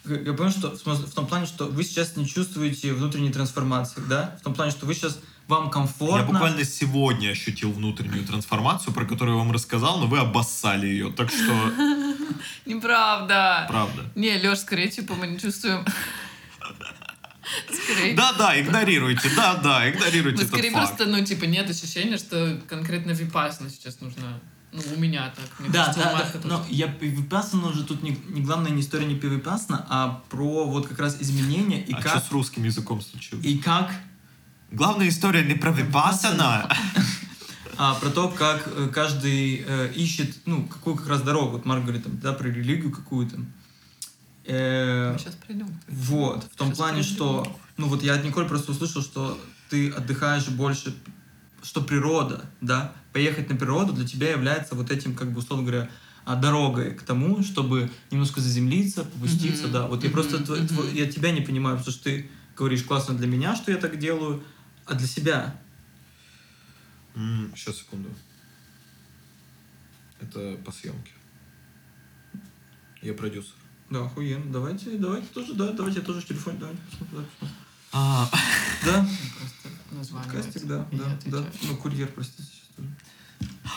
Я понимаю, что в, том плане, что вы сейчас не чувствуете внутренней трансформации, да? В том плане, что вы сейчас вам комфортно. Я буквально сегодня ощутил внутреннюю трансформацию, про которую я вам рассказал, но вы обоссали ее. Так что, Неправда. правда. Не, Леш, скорее, типа, мы не чувствуем... Да-да, игнорируйте, да-да, игнорируйте Ну, этот скорее факт. просто, ну, типа, нет ощущения, что конкретно випасно сейчас нужно. Ну, у меня так. Мне Да, кажется, да, да. тоже. Но я Випассана уже тут не, не главная не история не Випассана, а про вот как раз изменения и А что как с русским языком случилось? и как Главная история не про Випассана. а, про то, как э, каждый э, ищет, ну, какую как раз дорогу. Вот Марк говорит там, да, про религию какую-то. Э, Мы сейчас придем. Вот, в том Сейчас плане, придем. что, ну вот я от Николь просто услышал, что ты отдыхаешь больше, что природа, да, поехать на природу для тебя является вот этим, как бы, условно говоря, а, дорогой к тому, чтобы немножко заземлиться, попуститься, Мгм. да. Вот я Мгм. просто, тво- тво- Мгм. я тебя не понимаю, потому что ты говоришь, классно для меня, что я так делаю, а для себя. Сейчас, секунду. Это по съемке. Я продюсер. Да, охуенно. Давайте, давайте тоже, да, давайте я тоже в телефоне, давайте посмотрим. А, Да, кастик, да, да, да. Ну, курьер, простите.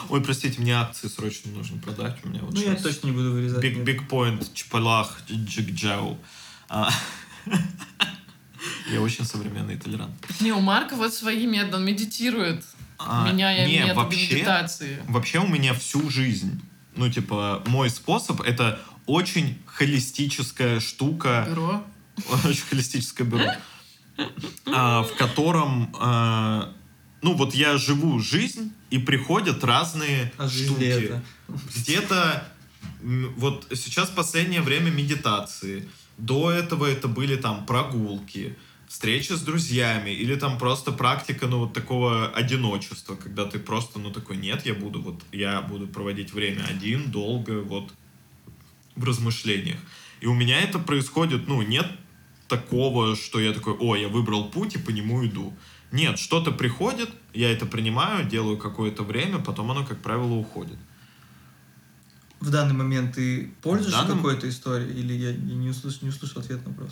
Ой, простите, мне акции срочно нужно продать. У меня вот Ну, я точно не буду вырезать. Big, big Point, Чапалах, Джигджау. А, Я очень современный и толерантный. Не, у Марка вот свои методы, он медитирует, А, меняя не, методы вообще- медитации. Вообще у меня всю жизнь, ну, типа, мой способ — это очень холистическая штука, Бюро. очень холистическое бюро, а, в котором, а, ну, вот я живу жизнь, и приходят разные А штуки. это? Где-то вот сейчас последнее время медитации. До этого это были там прогулки, встречи с друзьями или там просто практика, ну, вот такого одиночества, когда ты просто, ну, такой, нет, я буду вот, я буду проводить время один, долго, вот, в размышлениях. И у меня это происходит, ну, нет такого, что я такой, о, я выбрал путь и по нему иду. Нет, что-то приходит, я это принимаю, делаю какое-то время, потом оно, как правило, уходит. В данный момент ты пользуешься данном- какой-то историей или я, я не, услыш, не услышал ответ на вопрос?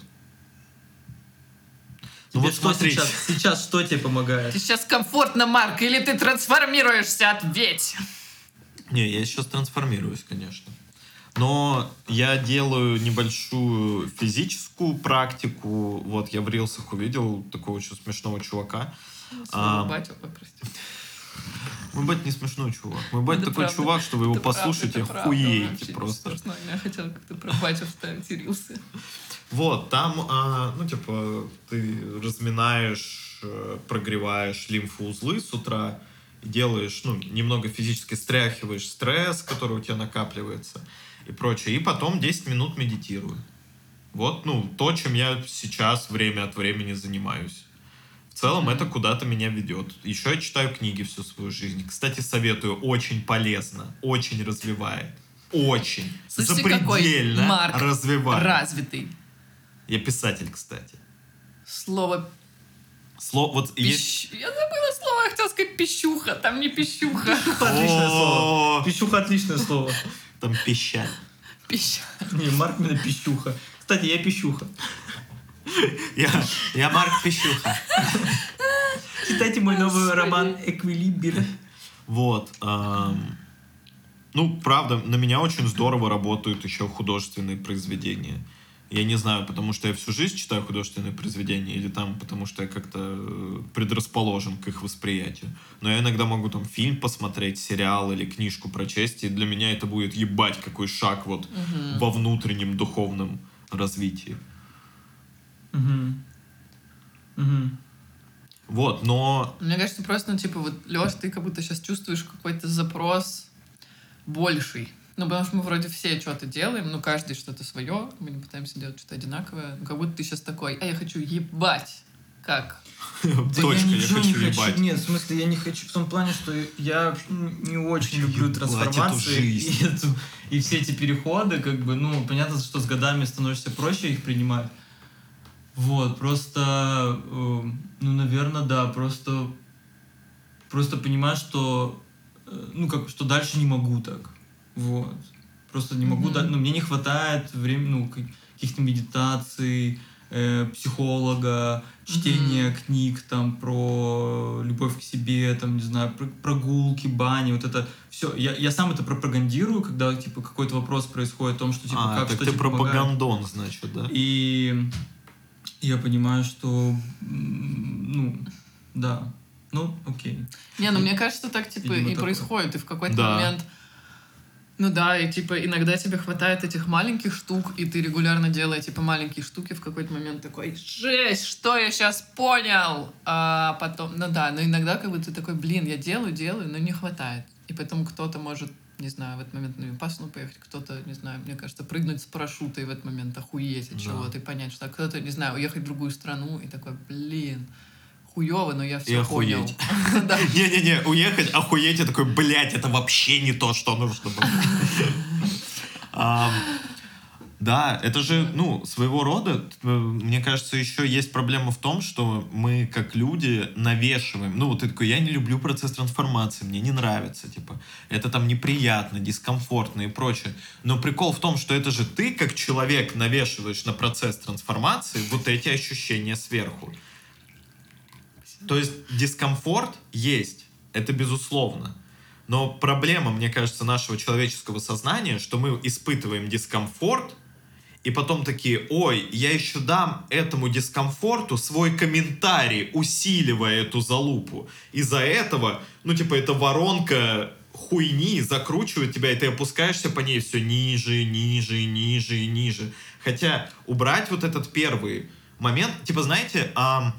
Ну Тебе вот что смотрите. сейчас, сейчас что тебе помогает? Ты сейчас комфортно, Марк, или ты трансформируешься? Ответь. Не, я сейчас трансформируюсь, конечно. Но я делаю небольшую физическую практику. Вот, я в рилсах увидел такого очень смешного чувака. Слово А, батю, ой, прости. Мой бать не смешной чувак. Мой бать Это такой правда. чувак, что вы его Это послушаете, правда, вообще просто. смешно. Я хотела как-то про батю вставить и рилсы. Вот, там, а, ну, типа, ты разминаешь, э, прогреваешь лимфоузлы с утра, делаешь, ну, немного физически стряхиваешь стресс, который у тебя накапливается и прочее. И потом 10 минут медитирую. Вот, ну, то, чем я сейчас время от времени занимаюсь. В целом это куда-то меня ведет. Еще я читаю книги всю свою жизнь. Кстати, советую, очень полезно, очень развивает. Очень. Слушайте, какой Запредельно Марк развивает. Развитый. Я писатель, кстати. Слово Слово, вот есть... пищ... Я забыла слово, я хотела сказать пищуха. Там не пищуха. Отличное слово. Пищуха отличное слово. Там пищаль. Пища. Не, Марк именно пищуха. Кстати, я пищуха. Я, я Марк Пищуха. Читайте мой новый роман «Эквилибр». Вот. ну, правда, на меня очень здорово работают еще художественные произведения. Я не знаю, потому что я всю жизнь читаю художественные произведения, или там потому что я как-то э, предрасположен к их восприятию. Но я иногда могу там фильм посмотреть, сериал или книжку прочесть, и для меня это будет ебать какой шаг вот во внутреннем духовном развитии. Мгм. Мгм. Вот, но Мне кажется, просто, ну, типа, вот, Леш, ты как будто сейчас чувствуешь какой-то запрос больший. Ну, потому что мы вроде все что-то делаем, ну, каждый что-то свое, мы не пытаемся делать что-то одинаковое. Ну, как будто ты сейчас такой, а я хочу ебать. Как? Да точка, я ничего хочу не ебать. Нет, в смысле, я не хочу. В том плане, что я не очень люблю трансформации и, эту- и все эти переходы, как бы, ну, понятно, что с годами становишься проще их принимать. Вот, просто, э, ну, наверное, да, просто просто понимаешь, что, э, ну, как, что дальше не могу так. Вот. Просто не могу, Мгм. да, ну, мне не хватает времени, ну, ка- каких-то медитаций, э, психолога, чтения книг там про любовь к себе, там, не знаю, про- прогулки, бани, вот это все. Я, я сам это пропагандирую, когда, типа, какой-то вопрос происходит о том, что, типа, а, как, так что ты помогает. пропагандон, значит, да? И я понимаю, что, ну, да, ну, окей. Не, ну мне кажется, так типа и такое. происходит. И в какой-то Да. момент ну да, и типа иногда тебе хватает этих маленьких штук, и ты регулярно делая типа маленькие штуки, в какой-то момент такой, жесть, что я сейчас понял? А потом, ну да, но иногда как бы ты такой, блин, я делаю, делаю, но не хватает. И потом кто-то может, не знаю, в этот момент на Випассану поехать, кто-то, не знаю, мне кажется, прыгнуть с парашюта и в этот момент охуеть от Да. чего-то и понять, что а кто-то, не знаю, уехать в другую страну и такой, блин, хуёво, но я И все понял. охуеть. Да. Не-не-не, уехать, охуеть, я такой, блядь, это вообще не то, что нужно было. Да, это же, ну, своего рода, э, мне кажется, еще есть проблема в том, что мы, как люди, навешиваем. Ну, вот ты такой, я не люблю процесс трансформации, мне не нравится, типа, это там неприятно, дискомфортно и прочее. Но прикол в том, что это же ты, как человек, навешиваешь на процесс трансформации вот эти ощущения сверху. То есть дискомфорт есть, это безусловно. Но проблема, мне кажется, нашего человеческого сознания, что мы испытываем дискомфорт, и потом такие, ой, я еще дам этому дискомфорту свой комментарий, усиливая эту залупу. Из-за этого, ну, типа, эта воронка хуйни закручивает тебя, и ты опускаешься по ней все ниже, ниже, ниже ниже. Хотя убрать вот этот первый момент, типа, знаете, ам,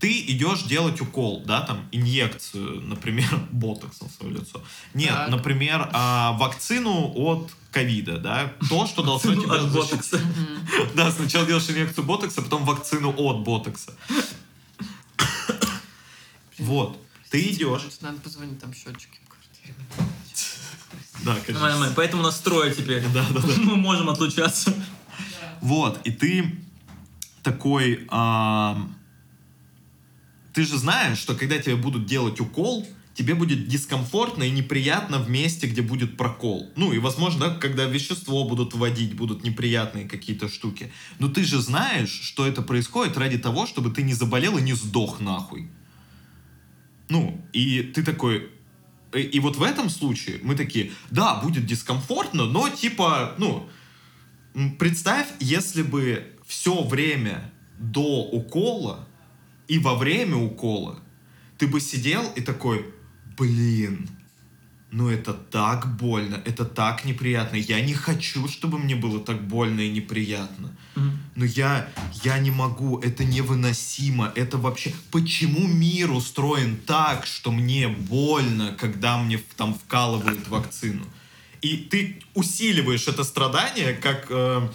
ты идешь делать укол, да, там, инъекцию, например, ботоксом в свое лицо. Нет, Так. например, а, вакцину от ковида, да, то, что должно тебя От ботокса. Да, сначала делаешь инъекцию ботокса, потом вакцину от ботокса. Вот. Ты идешь. Надо позвонить, там счетчики в квартире. Да, конечно. Поэтому настроя теперь. Да, да, да. Мы можем отлучаться. Вот, и ты такой... ты же знаешь, что когда тебе будут делать укол, тебе будет дискомфортно и неприятно в месте, где будет прокол. Ну, и, возможно, да, когда вещество будут вводить, будут неприятные какие-то штуки. Но ты же знаешь, что это происходит ради того, чтобы ты не заболел и не сдох нахуй. Ну, и ты такой... И, и вот в этом случае мы такие, да, будет дискомфортно, но типа, ну, Представь, если бы все время до укола и во время укола ты бы сидел и такой, блин, ну это так больно, это так неприятно. Я не хочу, чтобы мне было так больно и неприятно. Но я, я не могу, это невыносимо, это вообще... Почему мир устроен так, что мне больно, когда мне там вкалывают вакцину? И ты усиливаешь это страдание, как э,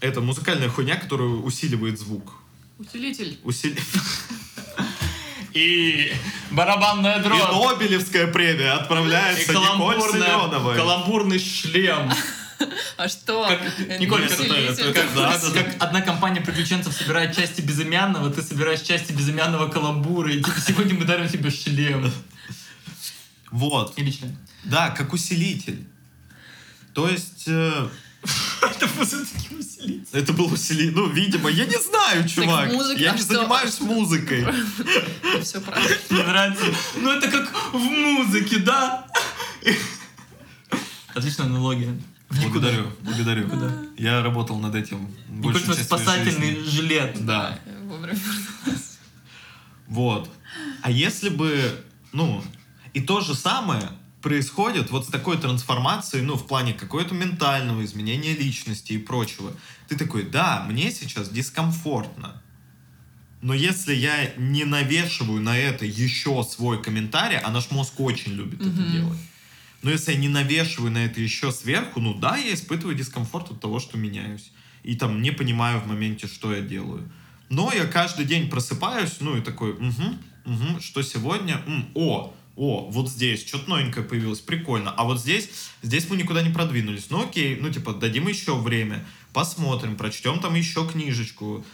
это музыкальная хуйня, которая усиливает звук. Усилитель. Усили- И барабанная И дробь. Нобелевская премия И отправляется Николь каламбурная- Семеновой. каламбурный шлем. А что? Как- Это Николь, как- усилитель. это- Как, Да, как- одна компания приключенцев собирает части безымянного, ты собираешь части безымянного каламбура, и типа сегодня мы дарим тебе шлем. Вот. Или член. Да, как усилитель. То есть... э, Это все-таки усилитель. это был усилитель. Ну, видимо, я не знаю, чувак. музыка, я а не что? занимаюсь музыкой. Все правильно. Мне нравится. Ну это как в музыке, да? Отличная аналогия. Благодарю, благодарю. Никуда. Я работал над этим большую твой часть своей спасательный жизни. жилет. Да. Вовремя. Вот. А если бы, ну, и то же самое происходит вот с такой трансформацией, ну, в плане какого-то ментального изменения личности и прочего. Ты такой, да, мне сейчас дискомфортно. Но если я не навешиваю на это еще свой комментарий, а наш мозг очень любит это Мгм. делать. Но если я не навешиваю на это еще сверху, ну да, я испытываю дискомфорт от того, что меняюсь. И там не понимаю в моменте, что я делаю. Но я каждый день просыпаюсь, ну и такой, угу, угу, что сегодня? М, о, о, вот здесь что-то новенькое появилось, прикольно. А вот здесь, здесь мы никуда не продвинулись. Ну окей, ну типа дадим еще время, посмотрим, прочтем там еще книжечку,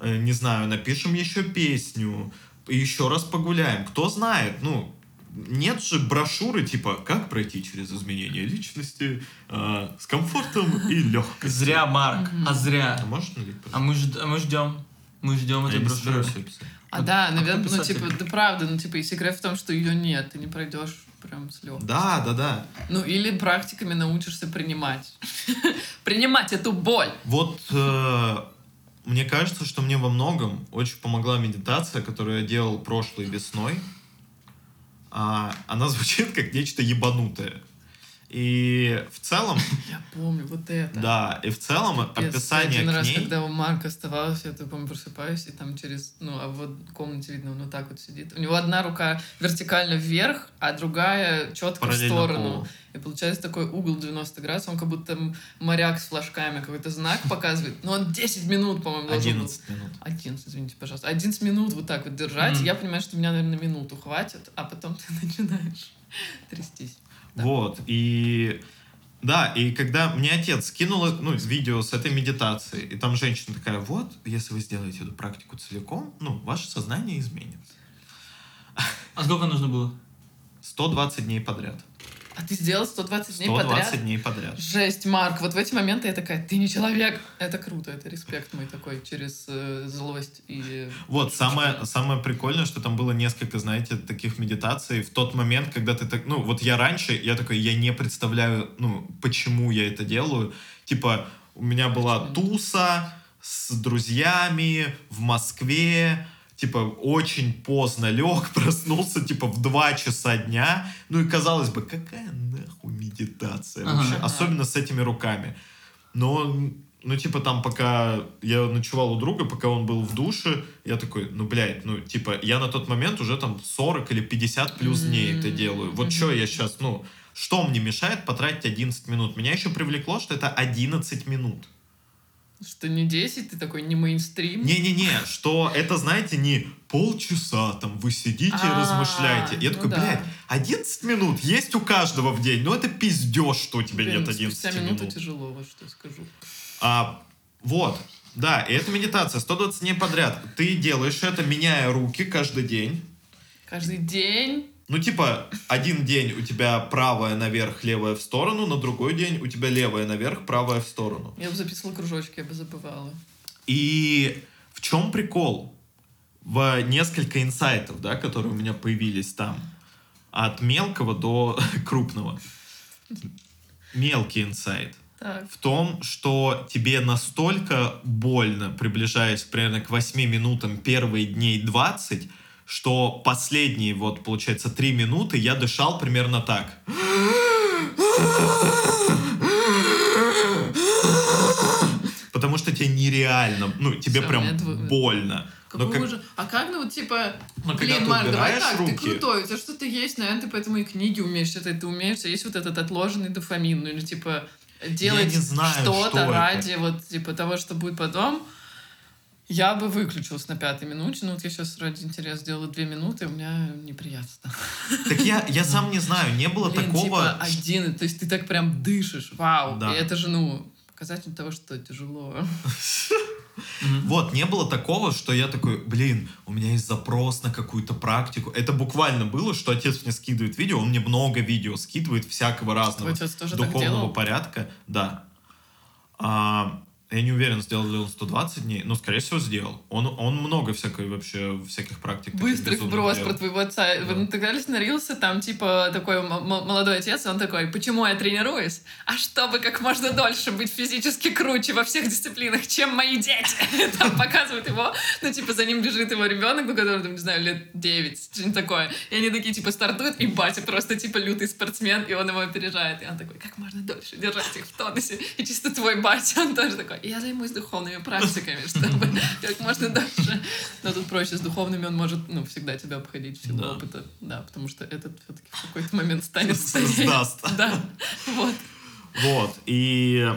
э, не знаю, напишем еще песню, еще раз погуляем. Кто знает, ну, нет же брошюры типа «Как пройти через изменение личности э, с комфортом и легкостью». Зря, Марк, а А зря. можешь налить? А мы, жд- а мы ждем. Мы ждем этой брошюры. А Вот да, кто наверное, ну типа, да правда, ну типа и секрет в том, что ее нет, ты не пройдешь прям с легкостью. Да, да, да. Ну или практиками научишься принимать. Принимать эту боль. Вот э, мне кажется, что мне во многом очень помогла медитация, которую я делал прошлой весной. А, она звучит как нечто ебанутое. И в целом, Я помню вот это. да, и в целом Пиздец, описание Один раз, ней... когда у Марка оставалось, я, помню, просыпаюсь, и там через, ну, а вот в комнате видно, он вот так вот сидит. У него одна рука вертикально вверх, а другая четко в сторону. полу. И получается такой угол 90 градусов, он как будто моряк с флажками какой-то знак показывает. Но он 10 минут, по-моему, должен был. 11 минут. 11, извините, пожалуйста. 11 минут вот так вот держать. Я понимаю, что меня, наверное, минуту хватит, а потом ты начинаешь трястись. Да. Вот, и... Да, и когда мне отец скинул ну, видео с этой медитацией, и там женщина такая, вот, если вы сделаете эту практику целиком, ну, ваше сознание изменится. А сколько нужно было? 120 дней подряд. А ты сделал 120 дней 120 подряд? дней подряд. Жесть, Марк, вот в эти моменты я такая, ты не человек. Это круто, это респект мой такой через э, злость и... Вот, самое, самое прикольное, что там было несколько, знаете, таких медитаций в тот момент, когда ты так, ну, вот я раньше, я такой, я не представляю, ну, почему я это делаю. Типа, у меня была туса с друзьями в Москве, типа, очень поздно лег, проснулся, типа, в 2 часа дня. Ну и казалось бы, какая нахуй медитация Ага. вообще, Ага. особенно с этими руками. Но, ну, типа, там, пока я ночевал у друга, пока он был в душе, я такой, ну, блядь, ну, типа, я на тот момент уже там 40 или 50 плюс дней это М, делаю. Вот мгм. что я сейчас, ну, что мне мешает потратить 11 минут? Меня еще привлекло, что это 11 минут. Что не 10, ты такой не мейнстрим. Не-не-не, что это, знаете, не полчаса там вы сидите и А, размышляете. Я ну такой, блядь, 11 минут есть у каждого в день, но это пиздеж, что у тебя нет 11 спустя минуту минут. тяжело, вот что скажу. А, вот, да, и это медитация, 120 дней подряд. Ты делаешь это, меняя руки каждый день. Каждый день Ну, типа, один день у тебя правая наверх, левая в сторону, на другой день у тебя левая наверх, правая в сторону. я бы записывала кружочки, я бы забывала. И в чем прикол? В несколько инсайтов, да, которые у меня появились там. От мелкого до крупного. Мелкий инсайт. Так. в том, что тебе настолько больно, приближаясь примерно к 8 минутам первые дней 20, что последние, вот, получается, 3 минуты я дышал примерно так. Потому что тебе нереально, ну, тебе Всё, прям дв- больно. Но Какой как- ужас. А как, ну, типа, Но блин, ты Марк, давай так, ты руки- крутой, у тебя что-то есть, наверное, ты поэтому и книги умеешь читать, ты умеешь, тебя есть вот этот отложенный дофамин, ну, или, типа, делать что-то что это. ради, вот, типа, того, что будет потом, я бы выключилась на пятой минуте, ну, вот я сейчас ради интереса сделала две минуты, у меня неприятно. Так я, я сам не знаю, не было Блин, такого... типа, один, то есть ты так прям дышишь, вау, Да. и это же, ну, показатель того, что тяжело. Вот, не было такого, что я такой, блин, у меня есть запрос на какую-то практику. Это буквально было, что отец мне скидывает видео, он мне много видео скидывает всякого разного духовного порядка. Да. Я не уверен, сделал ли он 120 дней, но, скорее всего, сделал. Он, он много всякой вообще, всяких практик. безумных вброс про твоего отца. Да. Вы натыкались на рилсы, там типа такой молодой отец, он такой, почему я тренируюсь? А чтобы как можно дольше быть физически круче во всех дисциплинах, чем мои дети. Там показывают его, ну типа за ним бежит его ребенок, ну который, там, не знаю, лет 9, что-нибудь такое. И они такие типа стартуют, и батя просто типа лютый спортсмен, и он его опережает. И он такой, как можно дольше держать их в тонусе. И чисто твой батя, он тоже такой, я займусь духовными практиками, чтобы как можно дольше. Но тут проще с духовными, он может, ну, всегда тебя обходить в силу Да. опыта. Да, потому что этот все-таки в какой-то момент станет старее. Сдаст. Да, вот. Вот, и...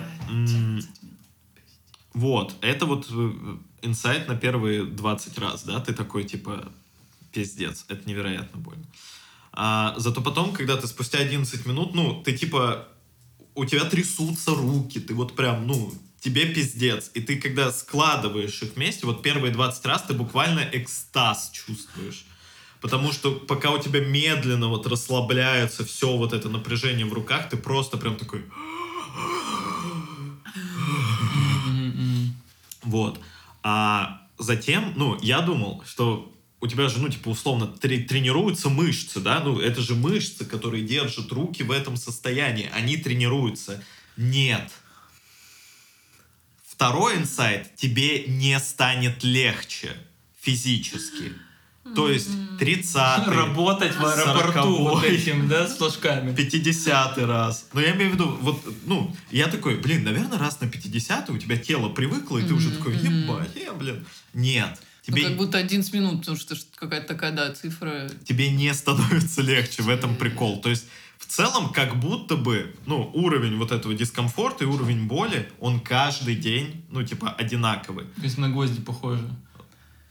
Вот, это вот э, инсайт на первые 20 раз, да, ты такой, типа, пиздец, это невероятно больно. А, зато потом, когда ты спустя 11 минут, ну, ты, типа, у тебя трясутся руки, ты вот прям, ну, тебе пиздец. И ты, когда складываешь их вместе, вот первые 20 раз ты буквально экстаз чувствуешь. Потому что пока у тебя медленно вот расслабляется все вот это напряжение в руках, ты просто прям такой... Вот. А затем, ну, я думал, что у тебя же, ну, типа, условно, тре- тренируются мышцы, да? Ну, это же мышцы, которые держат руки в этом состоянии. Они тренируются. Нет. Второй инсайт. Тебе не станет легче физически. То есть 30 Работать в аэропорту вот этим, да, с флажками. 50 раз. Но я имею в виду, вот, ну, я такой, блин, наверное, раз на 50 у тебя тело привыкло, и ты уже такой, ебать, я, блин. Нет. Ну, Тебе, как будто 11 минут, потому что какая-то такая, да, цифра. тебе не становится легче, в этом прикол. То есть, в целом, как будто бы, ну, уровень вот этого дискомфорта и уровень боли, он каждый день, ну, типа, одинаковый. То есть на гвозди похоже.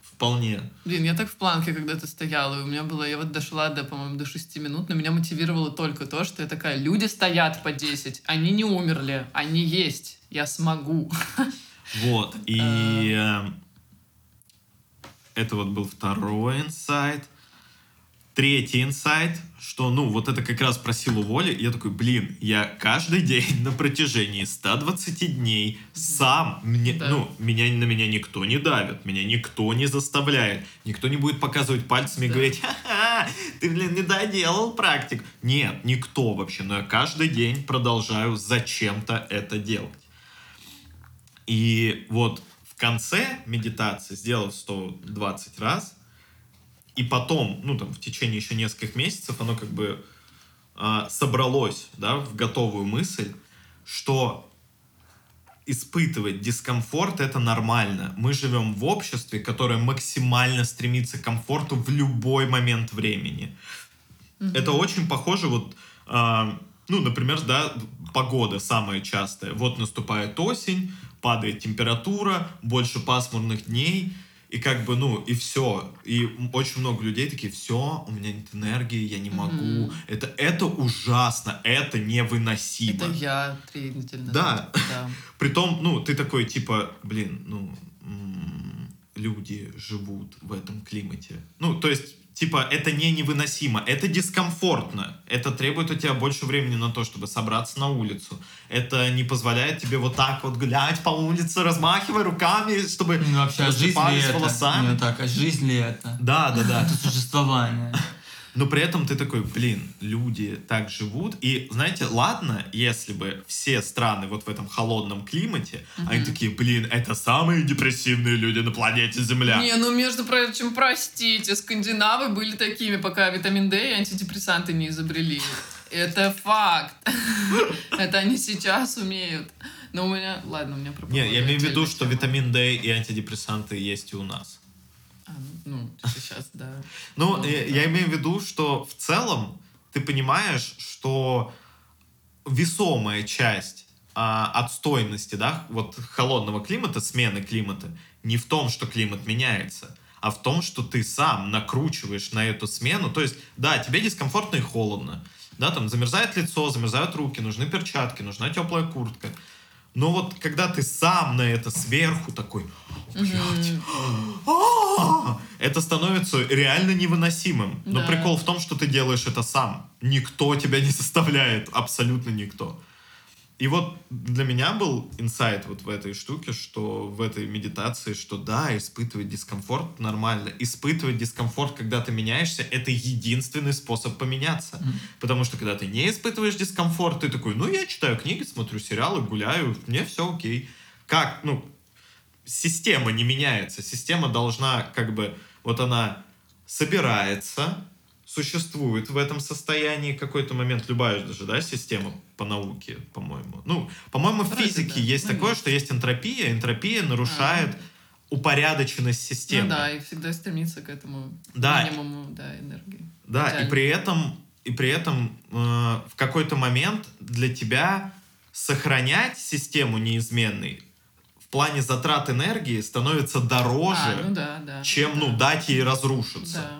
Вполне. Блин, я так в планке когда-то стояла, и у меня было, я вот дошла до, по-моему, до 6 минут, но меня мотивировало только то, что я такая, люди стоят по 10, они не умерли, они есть, я смогу. Вот. И э, это вот был второй инсайт. Третий инсайт, что, ну, вот это как раз про силу воли. Я такой, блин, я каждый день на протяжении 120 дней сам, мне, Да. ну, меня, на меня никто не давит, меня никто не заставляет, никто не будет показывать пальцами и Да. говорить, ха-ха, ты, блин, не доделал практик. Нет, никто вообще, но я каждый день продолжаю зачем-то это делать. И вот в конце медитации, сделав 120 раз, и потом, ну там в течение еще нескольких месяцев, оно как бы а, собралось, да, в готовую мысль, что испытывать дискомфорт это нормально. Мы живем в обществе, которое максимально стремится к комфорту в любой момент времени. Это очень похоже вот, а, ну, например, да, погода самая частая. Вот наступает осень, падает температура, больше пасмурных дней, и как бы, ну, и все. И очень много людей такие, все, у меня нет энергии, я не могу. Мгм. Это, это ужасно, это невыносимо. Это я требовательно. Да. да. Притом, ну, ты такой, типа, блин, ну, люди живут в этом климате. Ну, то есть, типа, это не невыносимо, это дискомфортно. Это требует у тебя больше времени на то, чтобы собраться на улицу. Это не позволяет тебе вот так вот гулять по улице, размахивая руками, чтобы Ну вообще, а жизнь ли рассыпались это? волосами. Не так, а жизнь ли это? Да, да, да. Это существование. Но при этом ты такой, блин, люди так живут. И, знаете, ладно, если бы все страны вот в этом холодном климате, они такие, блин, это самые депрессивные люди на планете Земля. Не, ну, между прочим, простите, скандинавы были такими, пока витамин D и антидепрессанты не изобрели. Это факт. Это они сейчас умеют. Но у меня... Ладно, у меня про Не, я имею в виду, что витамин D и антидепрессанты есть и у нас. А, ну, сейчас, да. Ну, Ну, я, да. я имею в виду, что в целом ты понимаешь, что весомая часть а, отстойности, да, вот холодного климата, смены климата, не в том, что климат меняется, а в том, что ты сам накручиваешь на эту смену. То есть, да, тебе дискомфортно и холодно. Да, там замерзает лицо, замерзают руки, нужны перчатки, нужна теплая куртка. Но вот когда ты сам на это сверху такой, блядь, а, это становится реально невыносимым. Но прикол в том, что ты делаешь это сам. Никто тебя не заставляет, абсолютно никто. И вот для меня был инсайт вот в этой штуке, что в этой медитации, что да, испытывать дискомфорт нормально. Испытывать дискомфорт, когда ты меняешься, это единственный способ поменяться. Мгм. Потому что когда ты не испытываешь дискомфорт, ты такой, ну я читаю книги, смотрю сериалы, гуляю, мне все окей. Как, ну, система не меняется. Система должна, как бы, вот она собирается, существует в этом состоянии какой-то момент, любая даже, да, система по науке, по-моему. Ну, по-моему, в физике да, есть такое, наверное. что есть энтропия. Энтропия нарушает упорядоченность системы. Ну да, и всегда стремиться к этому Да. минимуму да, энергии. Да, и при этом, и при этом э, в какой-то момент для тебя сохранять систему неизменной в плане затрат энергии становится дороже, А, ну да, да. чем да. ну дать ей разрушиться.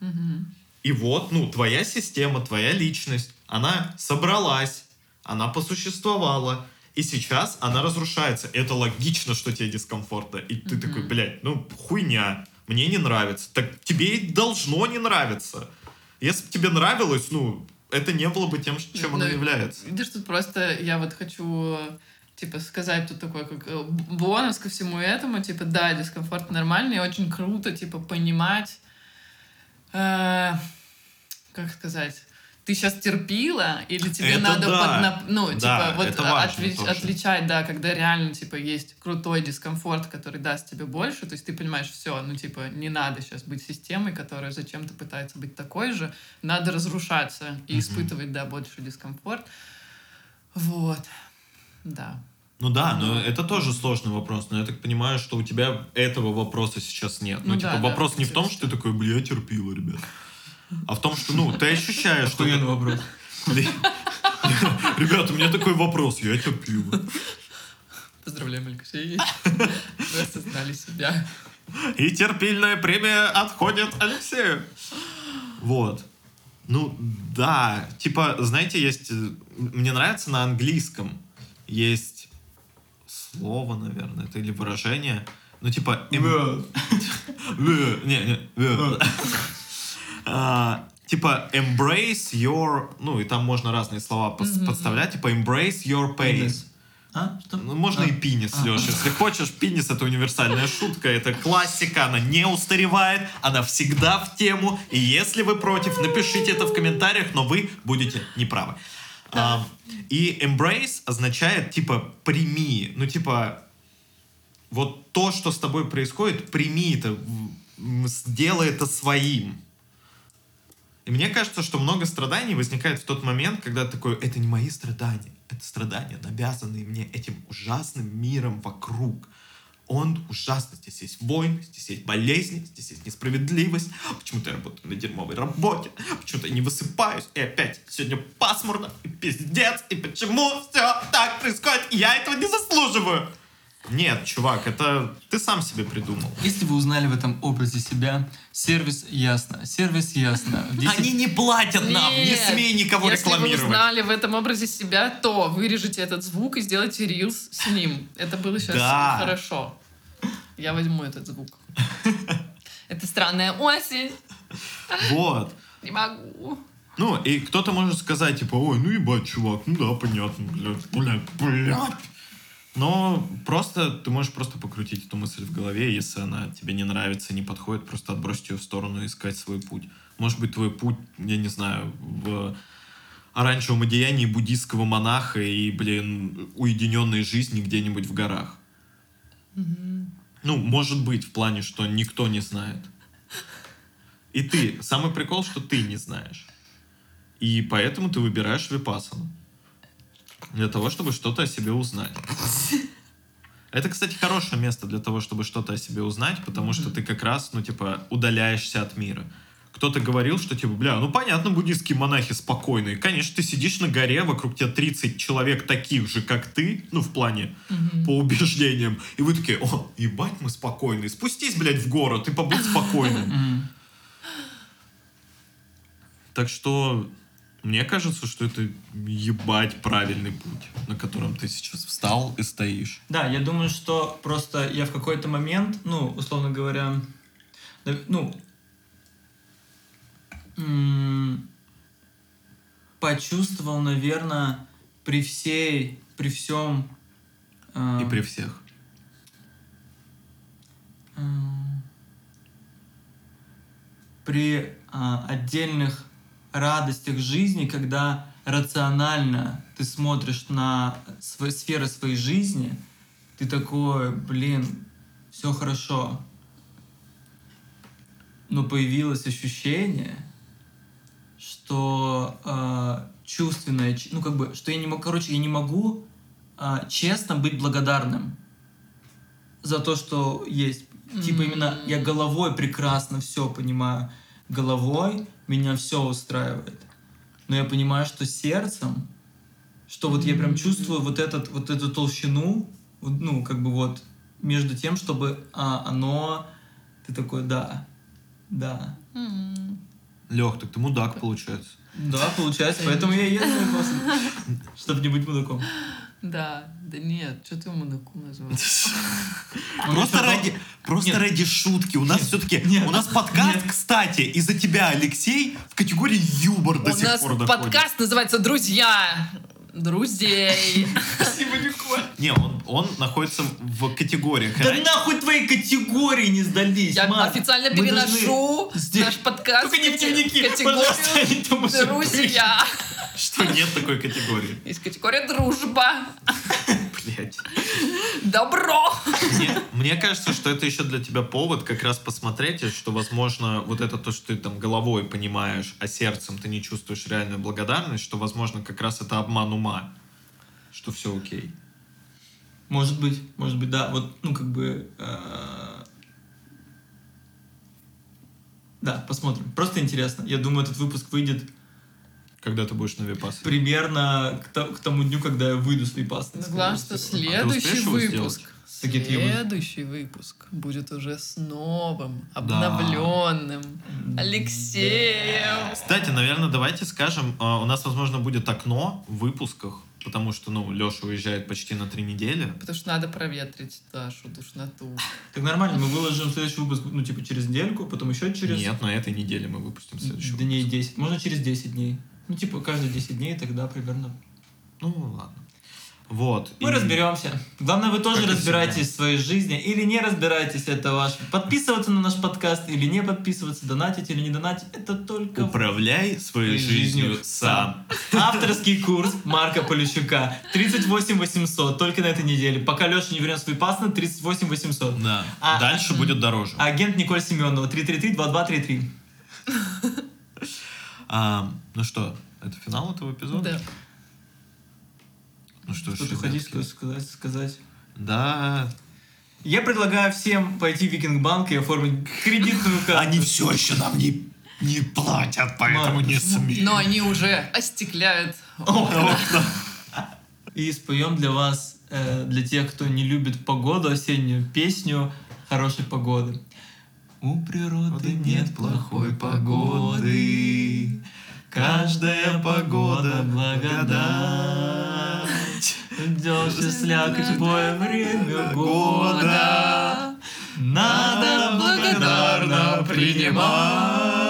Да. Мгм. И вот, ну, твоя система, твоя личность, она собралась, она посуществовала, и сейчас она разрушается. Это логично, что тебе дискомфортно. И ты Мгм. такой, блядь, ну, хуйня. мне не нравится. Так тебе и должно не нравиться. Если бы тебе нравилось, ну, это не было бы тем, чем оно Ну, является. Видишь, тут просто я вот хочу типа сказать тут такой как э, бонус ко всему этому, типа да, дискомфорт нормальный, и очень круто типа понимать, э, как сказать, ты сейчас терпила или тебе Это надо да. поднап- ну Да, типа вот отли- тоже. отличать, да, когда реально типа есть крутой дискомфорт, который даст тебе больше, то есть ты понимаешь, все, ну типа не надо сейчас быть системой, которая зачем-то пытается быть такой же, надо разрушаться и Мгм. испытывать, да, больше дискомфорт. Вот. Да. Ну да, но это тоже сложный вопрос. Но я так понимаю, что у тебя этого вопроса сейчас нет. Ну, Ну типа, да, да, вопрос не в том, что ты такой, бля, я терпила, ребят. А в том, что, ну, ты ощущаешь, что... Охуенный вопрос. Ребята, у меня такой вопрос, я терпила. Поздравляем, Алексей. Вы осознали себя. И терпильная премия отходит Алексею. Вот. Ну, да. Типа, знаете, есть... э, Мне нравится на английском есть слово, наверное, это или выражение. Ну, типа... эм- Э, Не, не. А, Типа, embrace your... Ну, и там можно разные слова подставлять. Типа, embrace your pain. Пенис. А? Что? Ну, можно А. и пинис, А. Леша. Если хочешь, пинис это универсальная шутка, это классика, она не устаревает, она всегда в тему. И если вы против, напишите это в комментариях, но вы будете неправы. А, и embrace означает типа прими, ну типа вот то, что с тобой происходит, прими это, сделай это своим. И мне кажется, что много страданий возникает в тот момент, когда такой, это не мои страдания, это страдания, навязанные мне этим ужасным миром вокруг. Он ужасный. Здесь есть войны, здесь есть болезни, здесь есть несправедливость. Почему-то я работаю на дерьмовой работе, почему-то я не высыпаюсь, и опять сегодня пасмурно, и пиздец, и почему все так происходит, и я этого не заслуживаю. Нет, чувак, это ты сам себе придумал. Если вы узнали в этом образе себя, сервис ясно. Сервис ясно. В 10 Они не платят нам, не Нет. смей никого Если вы рекламировать. узнали в этом образе себя, то вырежите этот звук и сделайте рилс с ним. Это было сейчас Да. хорошо. Я возьму этот звук. Это странная осень. Вот. Не могу. Ну, и кто-то может сказать, типа, ой, ну ебать, чувак, ну да, понятно, блядь, блядь, блядь. Но просто, ты можешь просто покрутить эту мысль в голове, если она тебе не нравится, не подходит, просто отбросить ее в сторону и искать свой путь. Может быть, твой путь, я не знаю, в оранжевом одеянии буддийского монаха и, блин, уединенной жизни где-нибудь в горах. Ну, может быть, в плане, что никто не знает. И ты. Самый прикол, что ты не знаешь. И поэтому ты выбираешь випассану. Для того, чтобы что-то о себе узнать. Это, кстати, хорошее место для того, чтобы что-то о себе узнать, потому что ты как раз, ну, типа, удаляешься от мира. Кто-то говорил, что, типа, бля, ну, понятно, буддийские монахи спокойные. Конечно, ты сидишь на горе, вокруг тебя 30 человек таких же, как ты, ну, в плане, по убеждениям. И вы такие, о, ебать, мы спокойные. Спустись, блядь, в город и побудь спокойным. Так что мне кажется, что это ебать правильный путь, на котором ты сейчас встал и стоишь. Да, я думаю, что просто я в какой-то момент, ну, условно говоря, ну, почувствовал, наверное, при всей, при всем... э, И при всех. М, при а, отдельных радостях жизни, когда рационально ты смотришь на св- сферы своей жизни, ты такой, блин, все хорошо. Но появилось ощущение, что а, чувственное, ну как бы, что я не могу, короче, я не могу а, честно быть благодарным за то, что есть. Типа именно я головой прекрасно все понимаю. Головой меня все устраивает. Но я понимаю, что сердцем, что вот я прям чувствую вот, этот, вот эту толщину, ну, как бы вот, между тем, чтобы а, оно... Ты такой, да, да. М. Лех, так ты мудак, получается. Да, получается, поэтому я еду чтобы не быть мудаком. Да, да нет, что ты мудаку назвал? Просто ради, просто нет. ради шутки. У нас все-таки, у нас подкаст, кстати, из-за тебя, Алексей, в категории юмор до У сих нас пор доходит. подкаст называется «Друзья». Друзей. Спасибо, Николь. Не, он, он находится в категориях. Да Раньше- нахуй твои категории не сдались, Я Марк. официально Мы переношу наш подкаст Только не в там категорию уже были. Что нет такой категории. Есть категория «Дружба». Блять. Добро. Мне, мне кажется, что это еще для тебя повод как раз посмотреть, что, возможно, вот это то, что ты там головой понимаешь, а сердцем ты не чувствуешь реальную благодарность, что, возможно, как раз это обман ума, что все окей. Может быть, может быть, да. Вот, ну, как бы... э, Да, посмотрим. Просто интересно. Я думаю, этот выпуск выйдет Когда ты будешь на випасе. примерно к, то- к тому дню, когда я выйду с випасной. Ну, Главное, что успеешь следующий его выпуск, следующий выпуск будет уже с новым, Да. обновленным Алексеем. Кстати, наверное, давайте скажем, а, у нас, возможно, будет окно в выпусках, потому что, ну, Леша уезжает почти на три недели. Потому что надо проветрить Дашу душноту. Так нормально, мы выложим следующий выпуск, ну, типа, через недельку, потом еще через... Нет, на этой неделе мы выпустим следующий Дней выпуск. 10. Можно через 10 дней. Ну, типа, каждые 10 дней тогда примерно. Ну, ладно. Вот. Мы и- разберемся. Главное, вы тоже Как всегда. в своей жизни или не разбираетесь, это ваш. Подписываться на наш подкаст или не подписываться, донатить или не донатить, это только Управляй своей жизнью жизнью сам. Авторский курс Марка Полищука. 38 800 только на этой неделе. Пока Леша не вернет свой паспорт, 38 800. Да. А- Дальше будет дороже. Агент Николь Семенова. 333-2233. А, ну что, это финал этого эпизода? Да. Ну что Что ты хотишь сказать? сказать? Да. Я предлагаю всем пойти в Викинг-банк и оформить кредитную карту. Они все еще нам не, не платят, поэтому не почему? смею. Но они уже остекляют. И споем для вас, э, для тех, кто не любит погоду осеннюю, песню хорошей погоды. У природы нет плохой погоды, каждая погода благодать. Дождь и слякоть в любое время года, надо благодарно принимать.